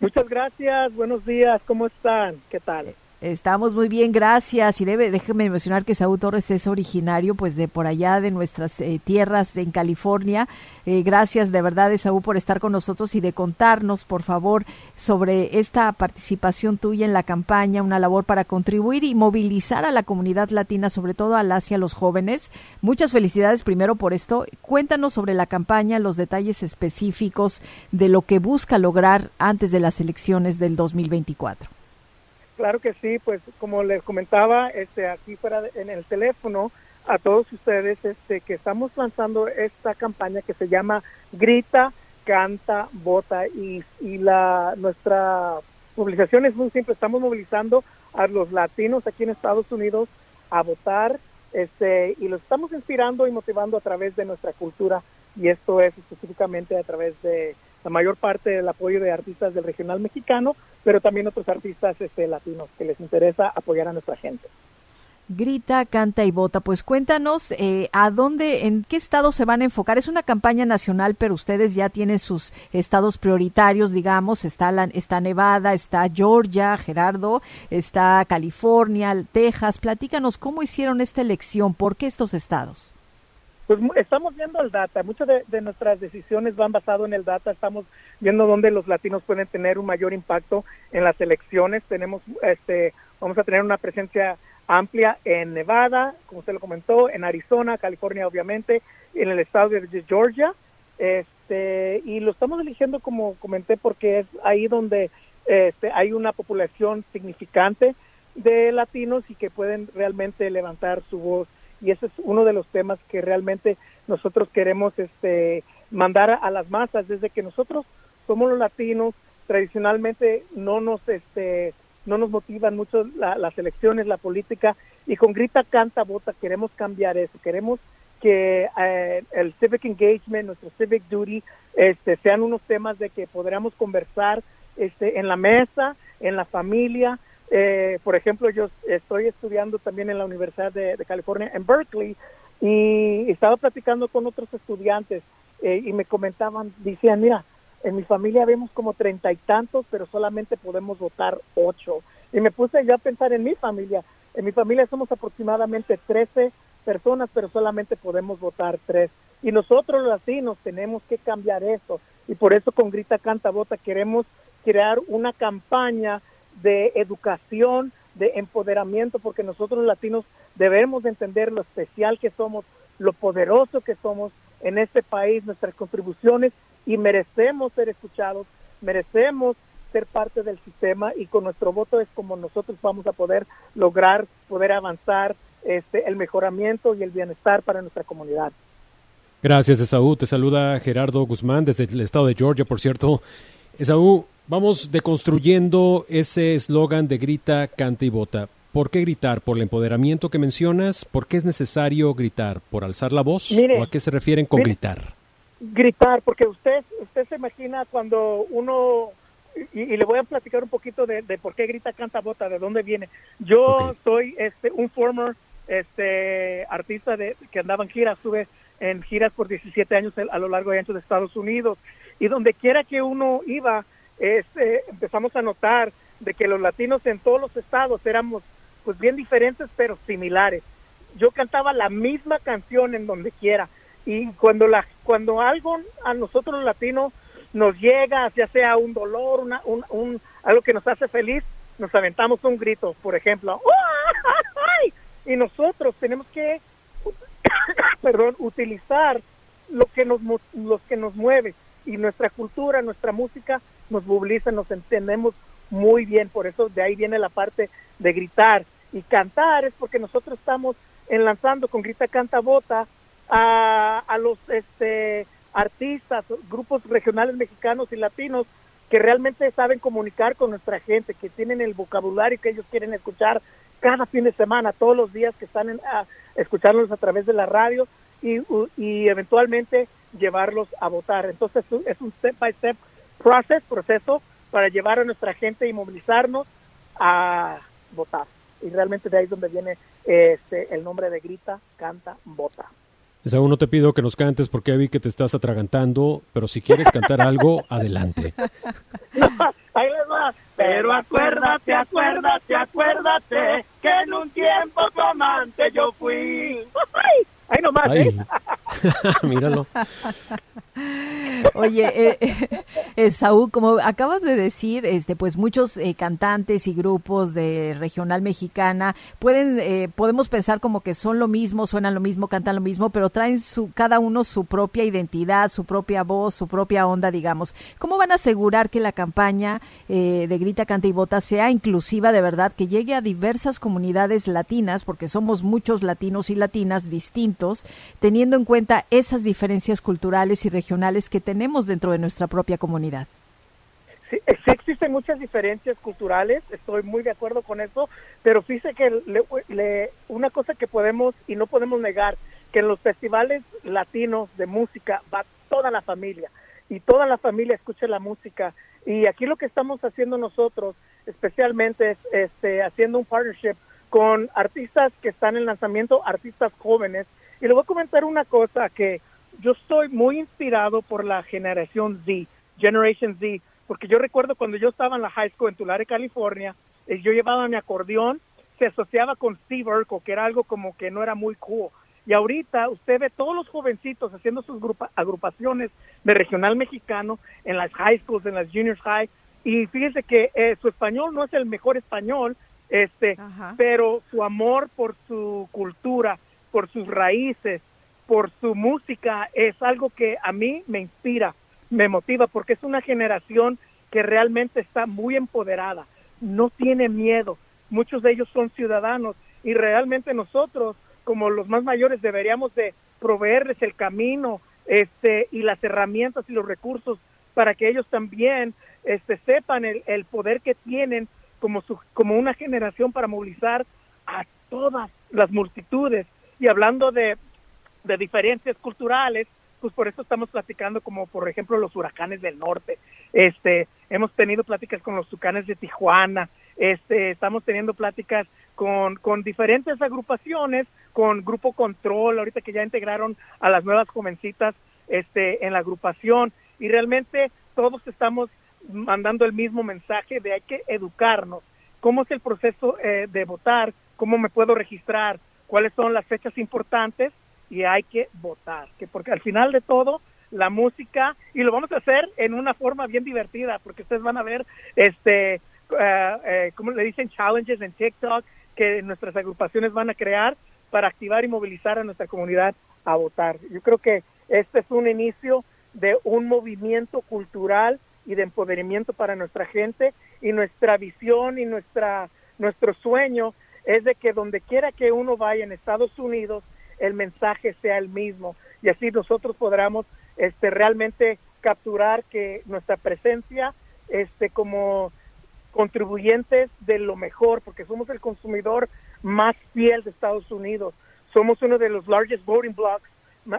Muchas gracias, buenos días, ¿cómo están? ¿Qué tal? Estamos muy bien, gracias. Y debe, déjeme mencionar que Saúl Torres es originario pues de por allá de nuestras eh, tierras en California. Eh, gracias de verdad, Saúl, por estar con nosotros y de contarnos, por favor, sobre esta participación tuya en la campaña, una labor para contribuir y movilizar a la comunidad latina, sobre todo a las y a los jóvenes. Muchas felicidades primero por esto. Cuéntanos sobre la campaña, los detalles específicos de lo que busca lograr antes de las elecciones del 2024. Claro que sí, pues como les comentaba, este, aquí fuera en el teléfono, a todos ustedes, este, que estamos lanzando esta campaña que se llama Grita, Canta, Vota. Y, la nuestra movilización es muy simple, estamos movilizando a los latinos aquí en Estados Unidos a votar, este, y los estamos inspirando y motivando a través de nuestra cultura. Y esto es específicamente a través de la mayor parte del apoyo de artistas del regional mexicano, pero también otros artistas este, latinos que les interesa apoyar a nuestra gente. Grita, canta y vota. Pues cuéntanos eh, a dónde, en qué estados se van a enfocar. Es una campaña nacional, pero ustedes ya tienen sus estados prioritarios, digamos. Está, la, está Nevada, está Georgia, Gerardo, está California, Texas. Platícanos cómo hicieron esta elección, por qué estos estados. Pues estamos viendo el data, muchas de, nuestras decisiones van basado en el data, estamos viendo dónde los latinos pueden tener un mayor impacto en las elecciones, tenemos este vamos a tener una presencia amplia en Nevada, como usted lo comentó, en Arizona, California obviamente, en el estado de Georgia, este y lo estamos eligiendo como comenté porque es ahí donde este, hay una población significante de latinos y que pueden realmente levantar su voz y ese es uno de los temas que realmente nosotros queremos este mandar a, las masas. Desde que nosotros somos los latinos tradicionalmente no nos este no nos motivan mucho las elecciones la política y con grita canta vota queremos cambiar eso. Queremos que eh, el civic engagement nuestro civic duty este sean unos temas de que podamos conversar este en la mesa en la familia eh, por ejemplo, yo estoy estudiando también en la Universidad de, California en Berkeley y estaba platicando con otros estudiantes eh, y me comentaban, decían, mira, en mi familia vemos como treinta y tantos, pero solamente podemos votar ocho. Y me puse ya a pensar en mi familia. En mi familia somos aproximadamente 13 personas, pero solamente podemos votar tres. Y nosotros los latinos tenemos que cambiar eso. Y por eso con Grita Canta Vota queremos crear una campaña de educación, de empoderamiento, porque nosotros los latinos debemos entender lo especial que somos, lo poderoso que somos en este país, nuestras contribuciones y merecemos ser escuchados, merecemos ser parte del sistema y con nuestro voto es como nosotros vamos a poder lograr, poder avanzar este, el mejoramiento y el bienestar para nuestra comunidad. Gracias, Esaú. Te saluda Gerardo Guzmán desde el estado de Georgia, por cierto. Esaú, vamos deconstruyendo ese eslogan de grita, canta y vota. ¿Por qué gritar? ¿Por el empoderamiento que mencionas? ¿Por qué es necesario gritar? ¿Por alzar la voz? ¿O a qué se refieren con gritar? Gritar, porque usted, usted se imagina cuando uno y, le voy a platicar un poquito de, por qué grita canta bota, de dónde viene. Yo soy este un former este artista de que andaba en giras, estuve en giras por 17 años a lo largo y ancho de Estados Unidos y donde quiera que uno iba, este, empezamos a notar de que los latinos en todos los estados éramos pues bien diferentes pero similares. Yo cantaba la misma canción en donde quiera y cuando la cuando algo a nosotros los latinos nos llega, ya sea un dolor, una, un, algo que nos hace feliz, nos aventamos un grito, por ejemplo, y nosotros tenemos que, perdón, utilizar lo que nos, los que nos mueve y nuestra cultura, nuestra música nos moviliza, nos entendemos muy bien, por eso de ahí viene la parte de gritar y cantar es porque nosotros estamos enlazando con Grita Canta Bota a, a los este artistas, grupos regionales mexicanos y latinos que realmente saben comunicar con nuestra gente, que tienen el vocabulario que ellos quieren escuchar cada fin de semana, todos los días que están en, a, escuchándolos a través de la radio y, y eventualmente llevarlos a votar. Entonces es un step by step process, proceso para llevar a nuestra gente y movilizarnos a votar. Y realmente de ahí es donde viene este, el nombre de Grita, Canta, Vota. Aún no te pido que nos cantes porque vi que te estás atragantando, pero si quieres cantar algo, adelante. Ahí les va. Pero acuérdate, acuérdate, acuérdate que en un tiempo tu amante yo fui. Ahí nomás, ¿eh? Míralo. Oye, eh, eh, Saúl, como acabas de decir, este, pues muchos eh, cantantes y grupos de regional mexicana pueden, eh, podemos pensar como que son lo mismo, suenan lo mismo, cantan lo mismo, pero traen su, cada uno su propia identidad, su propia voz, su propia onda, digamos. ¿Cómo van a asegurar que la campaña de Grita, Canta y Vota sea inclusiva de verdad, que llegue a diversas comunidades latinas, porque somos muchos latinos y latinas distintos, teniendo en cuenta esas diferencias culturales y regionales que tenemos dentro de nuestra propia comunidad. Sí, existen muchas diferencias culturales, estoy muy de acuerdo con eso, pero fíjese que le, una cosa que podemos y no podemos negar, que en los festivales latinos de música va toda la familia y toda la familia escucha la música y aquí lo que estamos haciendo nosotros especialmente es este, haciendo un partnership con artistas que están en lanzamiento, artistas jóvenes y le voy a comentar una cosa que yo estoy muy inspirado por la generación Z, Generation Z, porque yo recuerdo cuando yo estaba en la high school en Tulare, California, eh, yo llevaba mi acordeón, se asociaba con Steve Urkel, que era algo como que no era muy cool. Y ahorita usted ve todos los jovencitos haciendo sus agrupaciones de regional mexicano en las high schools, en las juniors high, y fíjese que eh, su español no es el mejor español, este, pero su amor por su cultura, por sus raíces, por su música es algo que a mí me inspira, me motiva, porque es una generación que realmente está muy empoderada, no tiene miedo, muchos de ellos son ciudadanos y realmente nosotros como los más mayores deberíamos de proveerles el camino este y las herramientas y los recursos para que ellos también este sepan el, el poder que tienen como su, como una generación para movilizar a todas las multitudes. Y hablando de de diferencias culturales, pues por eso estamos platicando como por ejemplo los huracanes del norte. Este, hemos tenido pláticas con los tucanes de Tijuana, este, estamos teniendo pláticas con, con diferentes agrupaciones, con Grupo Control, ahorita que ya integraron a las nuevas jovencitas este, en la agrupación, y realmente todos estamos mandando el mismo mensaje de hay que educarnos. ¿Cómo es el proceso eh, de votar? ¿Cómo me puedo registrar? ¿Cuáles son las fechas importantes? Y hay que votar. Que porque al final de todo, la música, y lo vamos a hacer en una forma bien divertida, porque ustedes van a ver, este, uh, eh, como le dicen, challenges en TikTok que nuestras agrupaciones van a crear para activar y movilizar a nuestra comunidad a votar. Yo creo que este es un inicio de un movimiento cultural y de empoderamiento para nuestra gente y nuestra visión y nuestra nuestro sueño es de que donde quiera que uno vaya en Estados Unidos el mensaje sea el mismo. Y así nosotros podamos este realmente capturar que nuestra presencia este como contribuyentes de lo mejor porque somos el consumidor más fiel de Estados Unidos. Somos uno de los largest voting blocks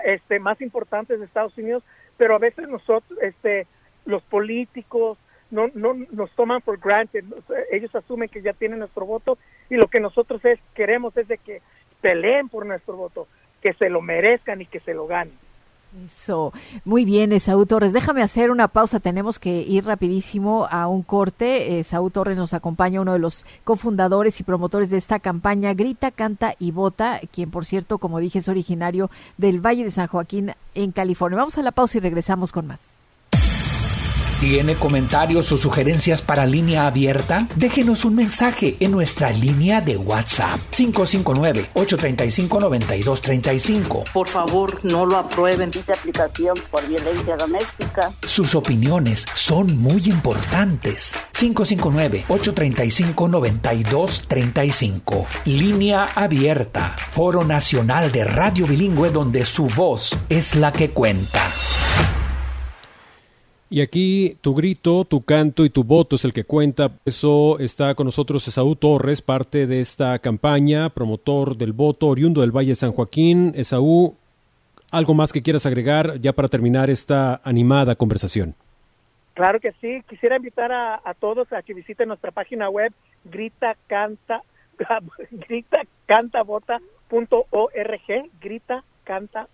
este más importantes de Estados Unidos pero a veces nosotros este los políticos no, no nos toman por granted, ellos asumen que ya tienen nuestro voto y lo que nosotros es, queremos es de que peleen por nuestro voto, que se lo merezcan y que se lo ganen. Eso, muy bien, Esaú Torres. Déjame hacer una pausa, tenemos que ir rapidísimo a un corte. Esaú Torres nos acompaña, uno de los cofundadores y promotores de esta campaña Grita, Canta y Vota, quien por cierto, como dije, es originario del Valle de San Joaquín en California. Vamos a la pausa y regresamos con más. ¿Tiene comentarios o sugerencias para línea abierta? Déjenos un mensaje en nuestra línea de WhatsApp 559-835-9235. Por favor, no lo aprueben. Dice aplicación por violencia doméstica. Sus opiniones son muy importantes. 559-835-9235. Línea abierta. Foro Nacional de Radio Bilingüe donde su voz es la que cuenta. Y aquí tu grito, tu canto y tu voto es el que cuenta. Eso está con nosotros Esaú Torres, parte de esta campaña, promotor del voto, oriundo del Valle San Joaquín. Esaú, ¿algo más que quieras agregar ya para terminar esta animada conversación? Claro que sí. Quisiera invitar a, todos a que visiten nuestra página web grita canta grita canta grita canta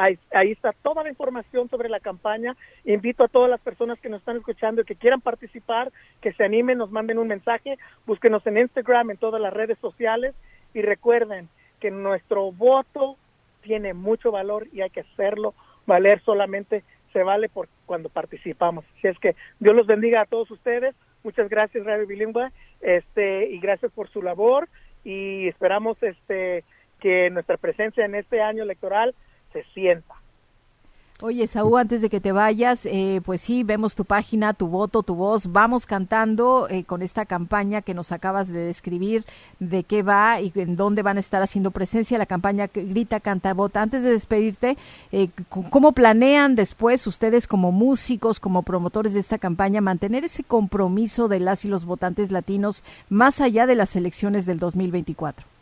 Ahí, está toda la información sobre la campaña. Invito a todas las personas que nos están escuchando y que quieran participar, que se animen, nos manden un mensaje, búsquenos en Instagram, en todas las redes sociales y recuerden que nuestro voto tiene mucho valor y hay que hacerlo valer solamente se vale por cuando participamos. Así es que Dios los bendiga a todos ustedes. Muchas gracias Radio Bilingüe, este y gracias por su labor y esperamos este que nuestra presencia en este año electoral se sienta. Oye, Saúl, antes de que te vayas, eh, pues sí, vemos tu página, tu voto, tu voz. Vamos cantando eh, con esta campaña que nos acabas de describir, de qué va y en dónde van a estar haciendo presencia la campaña Grita, Canta, Vota. Antes de despedirte, eh, ¿cómo planean después ustedes como músicos, como promotores de esta campaña, mantener ese compromiso de las y los votantes latinos más allá de las elecciones del 2024?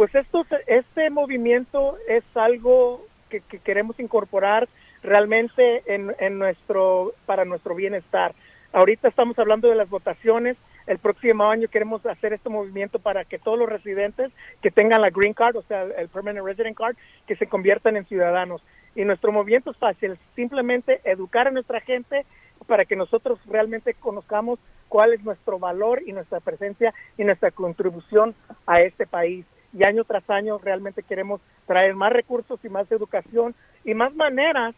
Pues esto, este movimiento es algo que, queremos incorporar realmente en, nuestro, para nuestro bienestar. Ahorita estamos hablando de las votaciones. El próximo año queremos hacer este movimiento para que todos los residentes que tengan la Green Card, o sea, el Permanent Resident Card, que se conviertan en ciudadanos. Y nuestro movimiento es fácil, simplemente educar a nuestra gente para que nosotros realmente conozcamos cuál es nuestro valor y nuestra presencia y nuestra contribución a este país y año tras año realmente queremos traer más recursos y más educación y más maneras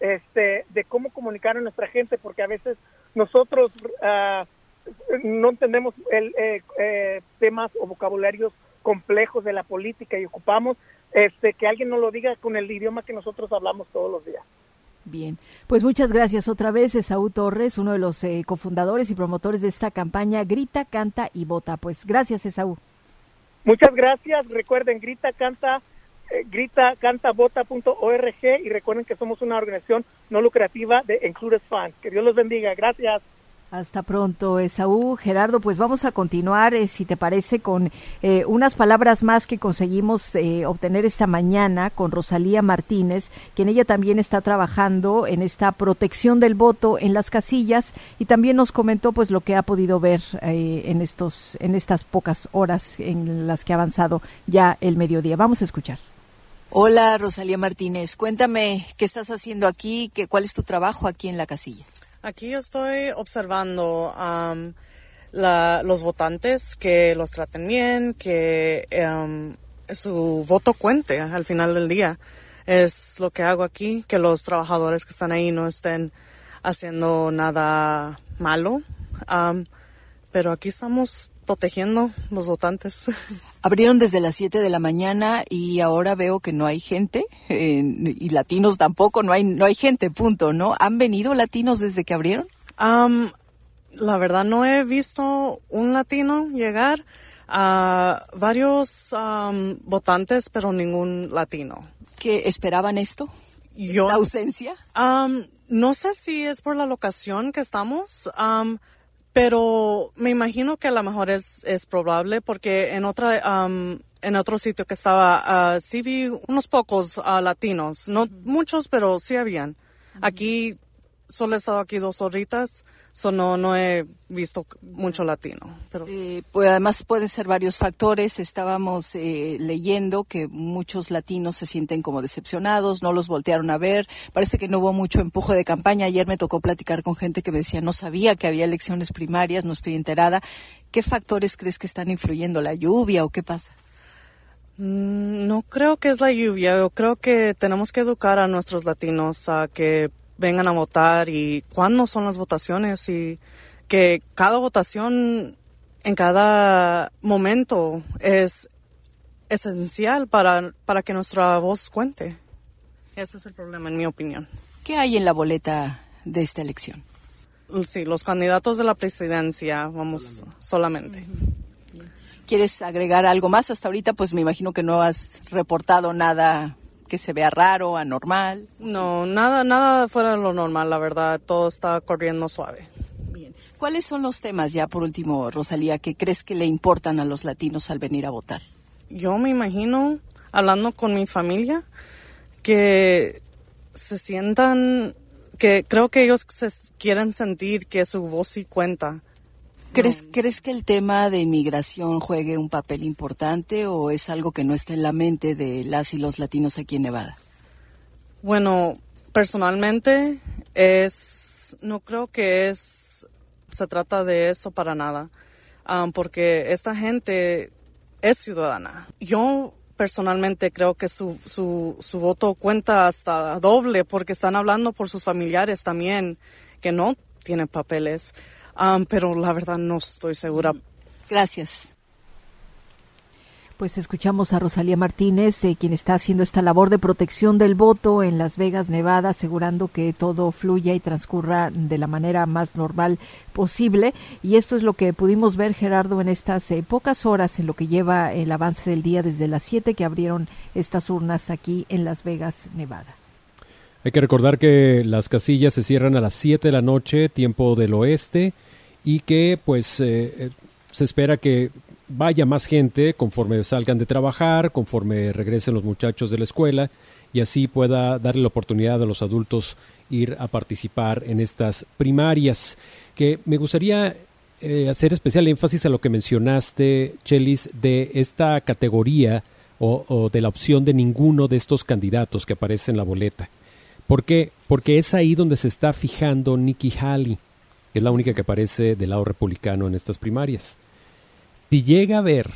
este, de cómo comunicar a nuestra gente, porque a veces nosotros uh, no entendemos el, eh, eh, temas o vocabularios complejos de la política y ocupamos este, que alguien nos lo diga con el idioma que nosotros hablamos todos los días. Bien, pues muchas gracias otra vez, Esaú Torres, uno de los eh, cofundadores y promotores de esta campaña Grita, Canta y Vota. Pues gracias, Esaú. Muchas gracias. Recuerden, grita, canta, eh, grita, cantavota.org y recuerden que somos una organización no lucrativa de Included Fund. Que Dios los bendiga. Gracias. Hasta pronto, Esaú. Gerardo, pues vamos a continuar, eh, si te parece, con eh, unas palabras más que conseguimos eh, obtener esta mañana con Rosalía Martínez, quien ella también está trabajando en esta protección del voto en las casillas y también nos comentó pues lo que ha podido ver en estos en estas pocas horas en las que ha avanzado ya el mediodía. Vamos a escuchar. Hola, Rosalía Martínez. Cuéntame, ¿qué estás haciendo aquí? ¿Qué, ¿Cuál es tu trabajo aquí en la casilla? Aquí estoy observando los votantes, que los traten bien, que su voto cuente al final del día. Es lo que hago aquí, que los trabajadores que están ahí no estén haciendo nada malo. Pero aquí estamos protegiendo los votantes. Abrieron desde las 7 de la mañana y ahora veo que no hay gente y latinos tampoco, no hay no hay gente, punto, ¿no? ¿Han venido latinos desde que abrieron? la verdad no he visto un latino llegar a varios votantes, pero ningún latino. ¿Que esperaban esto? Yo, ¿La ausencia? no sé si es por la locación que estamos, pero me imagino que a lo mejor es, es probable porque en otra en otro sitio que estaba uh, sí vi unos pocos uh, latinos, no muchos, pero sí habían. Aquí solo he estado aquí dos horitas So no, no he visto mucho latino. Pero... Eh, pues además pueden ser varios factores. Estábamos eh, leyendo que muchos latinos se sienten como decepcionados, no los voltearon a ver. Parece que no hubo mucho empuje de campaña. Ayer me tocó platicar con gente que me decía no sabía que había elecciones primarias, no estoy enterada. ¿Qué factores crees que están influyendo? ¿La lluvia o qué pasa? Mm, no creo que es la lluvia. Yo creo que tenemos que educar a nuestros latinos a que vengan a votar y cuándo son las votaciones y que cada votación en cada momento es esencial para, para que nuestra voz cuente. Ese es el problema, en mi opinión. ¿Qué hay en la boleta de esta elección? Sí, los candidatos de la presidencia, vamos, solamente. ¿Quieres agregar algo más? Hasta ahorita, pues me imagino que no has reportado nada que se vea raro, anormal. No, nada, nada fuera de lo normal, la verdad, todo está corriendo suave. Bien. ¿Cuáles son los temas, ya por último, Rosalía, que crees que le importan a los latinos al venir a votar? Yo me imagino, hablando con mi familia, que se sientan, que creo que ellos se quieren sentir que su voz sí cuenta ¿Crees, ¿Crees que el tema de inmigración juegue un papel importante o es algo que no está en la mente de las y los latinos aquí en Nevada? Bueno, personalmente es, no creo que es, se trata de eso para nada, porque esta gente es ciudadana. Yo personalmente creo que su, su, su voto cuenta hasta doble porque están hablando por sus familiares también que no tienen papeles pero la verdad no estoy segura. Gracias. Pues escuchamos a Rosalía Martínez, eh, quien está haciendo esta labor de protección del voto en Las Vegas, Nevada, asegurando que todo fluya y transcurra de la manera más normal posible. Y esto es lo que pudimos ver, Gerardo, en estas eh, pocas horas, en lo que lleva el avance del día desde las 7 que abrieron estas urnas aquí en Las Vegas, Nevada. Hay que recordar que las casillas se cierran a las 7 de la noche, tiempo del oeste y que pues eh, eh, se espera que vaya más gente conforme salgan de trabajar, conforme regresen los muchachos de la escuela y así pueda darle la oportunidad a los adultos ir a participar en estas primarias. Que me gustaría eh, hacer especial énfasis a lo que mencionaste, Chelis, de esta categoría o, o, de la opción de ninguno de estos candidatos que aparece en la boleta. ¿Por qué? Porque es ahí donde se está fijando Nikki Haley es la única que aparece del lado republicano en estas primarias. Si llega a haber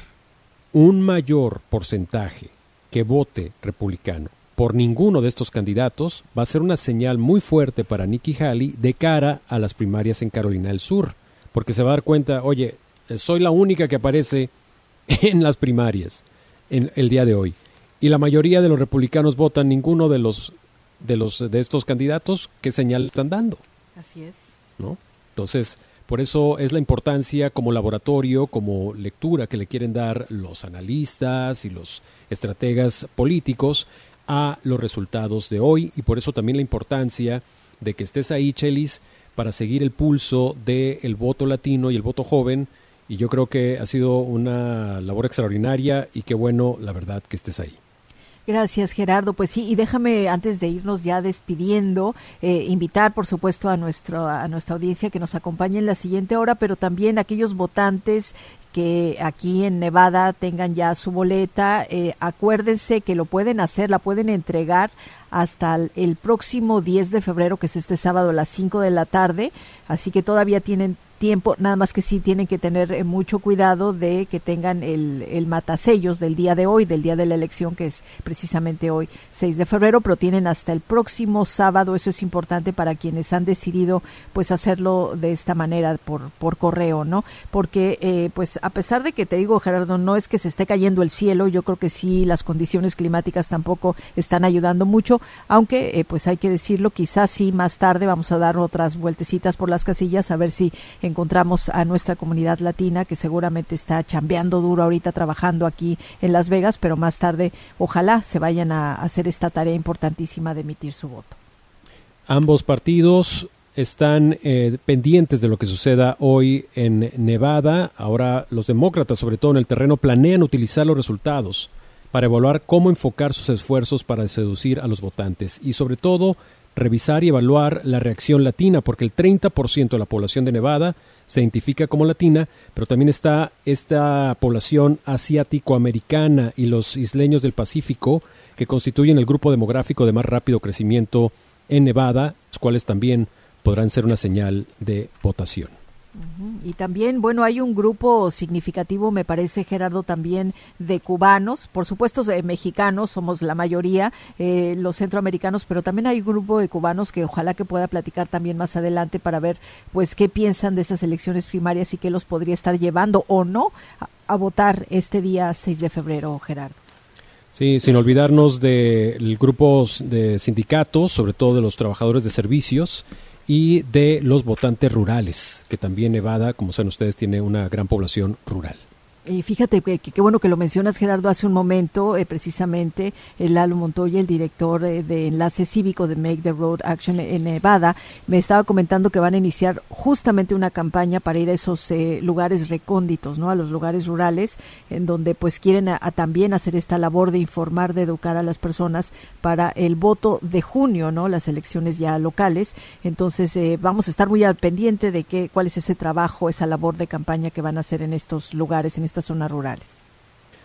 un mayor porcentaje que vote republicano por ninguno de estos candidatos, va a ser una señal muy fuerte para Nikki Haley de cara a las primarias en Carolina del Sur, porque se va a dar cuenta, oye, soy la única que aparece en las primarias en el día de hoy. Y la mayoría de los republicanos votan ninguno de los de los de estos candidatos, ¿qué señal están dando? Así es. ¿No? Entonces, por eso es la importancia como laboratorio, como lectura que le quieren dar los analistas y los estrategas políticos a los resultados de hoy y por eso también la importancia de que estés ahí, Chelis, para seguir el pulso del voto latino y el voto joven y yo creo que ha sido una labor extraordinaria y qué bueno, la verdad, que estés ahí. Gracias, Gerardo. Pues sí, y déjame antes de irnos ya despidiendo, eh, invitar, por supuesto, a nuestro a nuestra audiencia que nos acompañe en la siguiente hora, pero también aquellos votantes que aquí en Nevada tengan ya su boleta, eh, acuérdense que lo pueden hacer, la pueden entregar hasta el, próximo 10 de febrero, que es este sábado a las 5 de la tarde, así que todavía tienen tiempo, nada más que sí tienen que tener eh, mucho cuidado de que tengan el, el matasellos del día de hoy, del día de la elección, que es precisamente hoy, 6 de febrero, pero tienen hasta el próximo sábado, eso es importante para quienes han decidido pues hacerlo de esta manera por, por correo, ¿no? Porque eh, pues a pesar de que te digo, Gerardo, no es que se esté cayendo el cielo, yo creo que sí, las condiciones climáticas tampoco están ayudando mucho, aunque eh, pues hay que decirlo, quizás sí más tarde vamos a dar otras vueltecitas por las casillas a ver si encontramos a nuestra comunidad latina que seguramente está chambeando duro ahorita trabajando aquí en Las Vegas, pero más tarde ojalá se vayan a hacer esta tarea importantísima de emitir su voto. Ambos partidos están eh, pendientes de lo que suceda hoy en Nevada. Ahora los demócratas, sobre todo en el terreno, planean utilizar los resultados para evaluar cómo enfocar sus esfuerzos para seducir a los votantes y sobre todo revisar y evaluar la reacción latina, porque el 30% de la población de Nevada se identifica como latina, pero también está esta población asiático-americana y los isleños del Pacífico, que constituyen el grupo demográfico de más rápido crecimiento en Nevada, los cuales también podrán ser una señal de votación. Y también, bueno, hay un grupo significativo, me parece, Gerardo, también de cubanos, por supuesto de mexicanos, somos la mayoría, eh, los centroamericanos, pero también hay un grupo de cubanos que ojalá que pueda platicar también más adelante para ver, pues, qué piensan de esas elecciones primarias y qué los podría estar llevando o no a, votar este día 6 de febrero, Gerardo. Sí, sin olvidarnos del grupos de sindicatos, sobre todo de los trabajadores de servicios, y de los votantes rurales, que también Nevada, como saben ustedes, tiene una gran población rural. Y fíjate que qué bueno que lo mencionas, Gerardo, hace un momento, eh, precisamente, el Lalo Montoya, el director eh, de Enlace Cívico de Make the Road Action en Nevada, me estaba comentando que van a iniciar justamente una campaña para ir a esos eh, lugares recónditos, ¿no? A los lugares rurales, en donde pues quieren también hacer esta labor de informar, de educar a las personas para el voto de junio, ¿no? Las elecciones ya locales. Entonces, vamos a estar muy al pendiente de qué, cuál es ese trabajo, esa labor de campaña que van a hacer en estos lugares, en estas zonas rurales.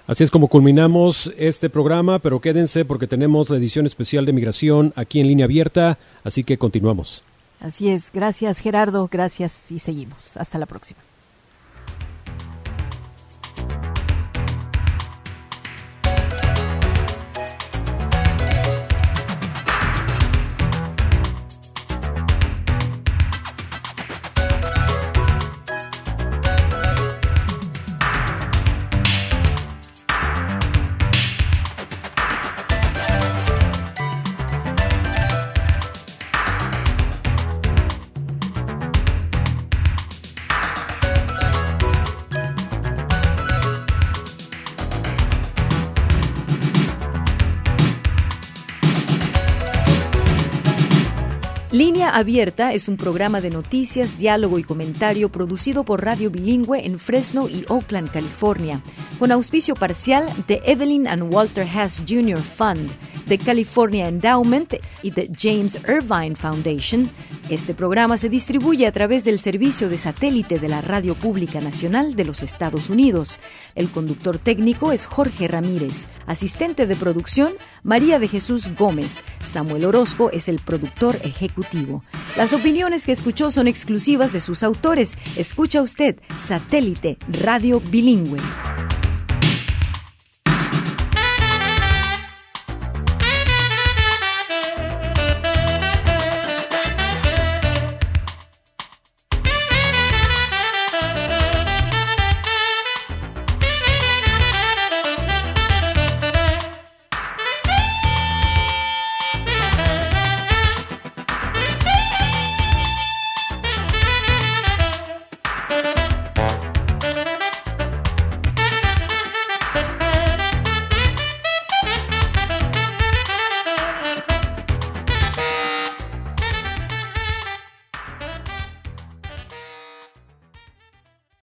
Así es como culminamos este programa, pero quédense porque tenemos la edición especial de migración aquí en línea abierta, así que continuamos. Así es, gracias Gerardo, gracias y seguimos. Hasta la próxima. Abierta es un programa de noticias, diálogo y comentario producido por Radio Bilingüe en Fresno y Oakland, California, con auspicio parcial de Evelyn and Walter Hess Jr. Fund, de California Endowment y de James Irvine Foundation. Este programa se distribuye a través del servicio de satélite de la Radio Pública Nacional de los Estados Unidos. El conductor técnico es Jorge Ramírez, asistente de producción María de Jesús Gómez. Samuel Orozco es el productor ejecutivo. Las opiniones que escuchó son exclusivas de sus autores. Escucha usted Satélite Radio Bilingüe.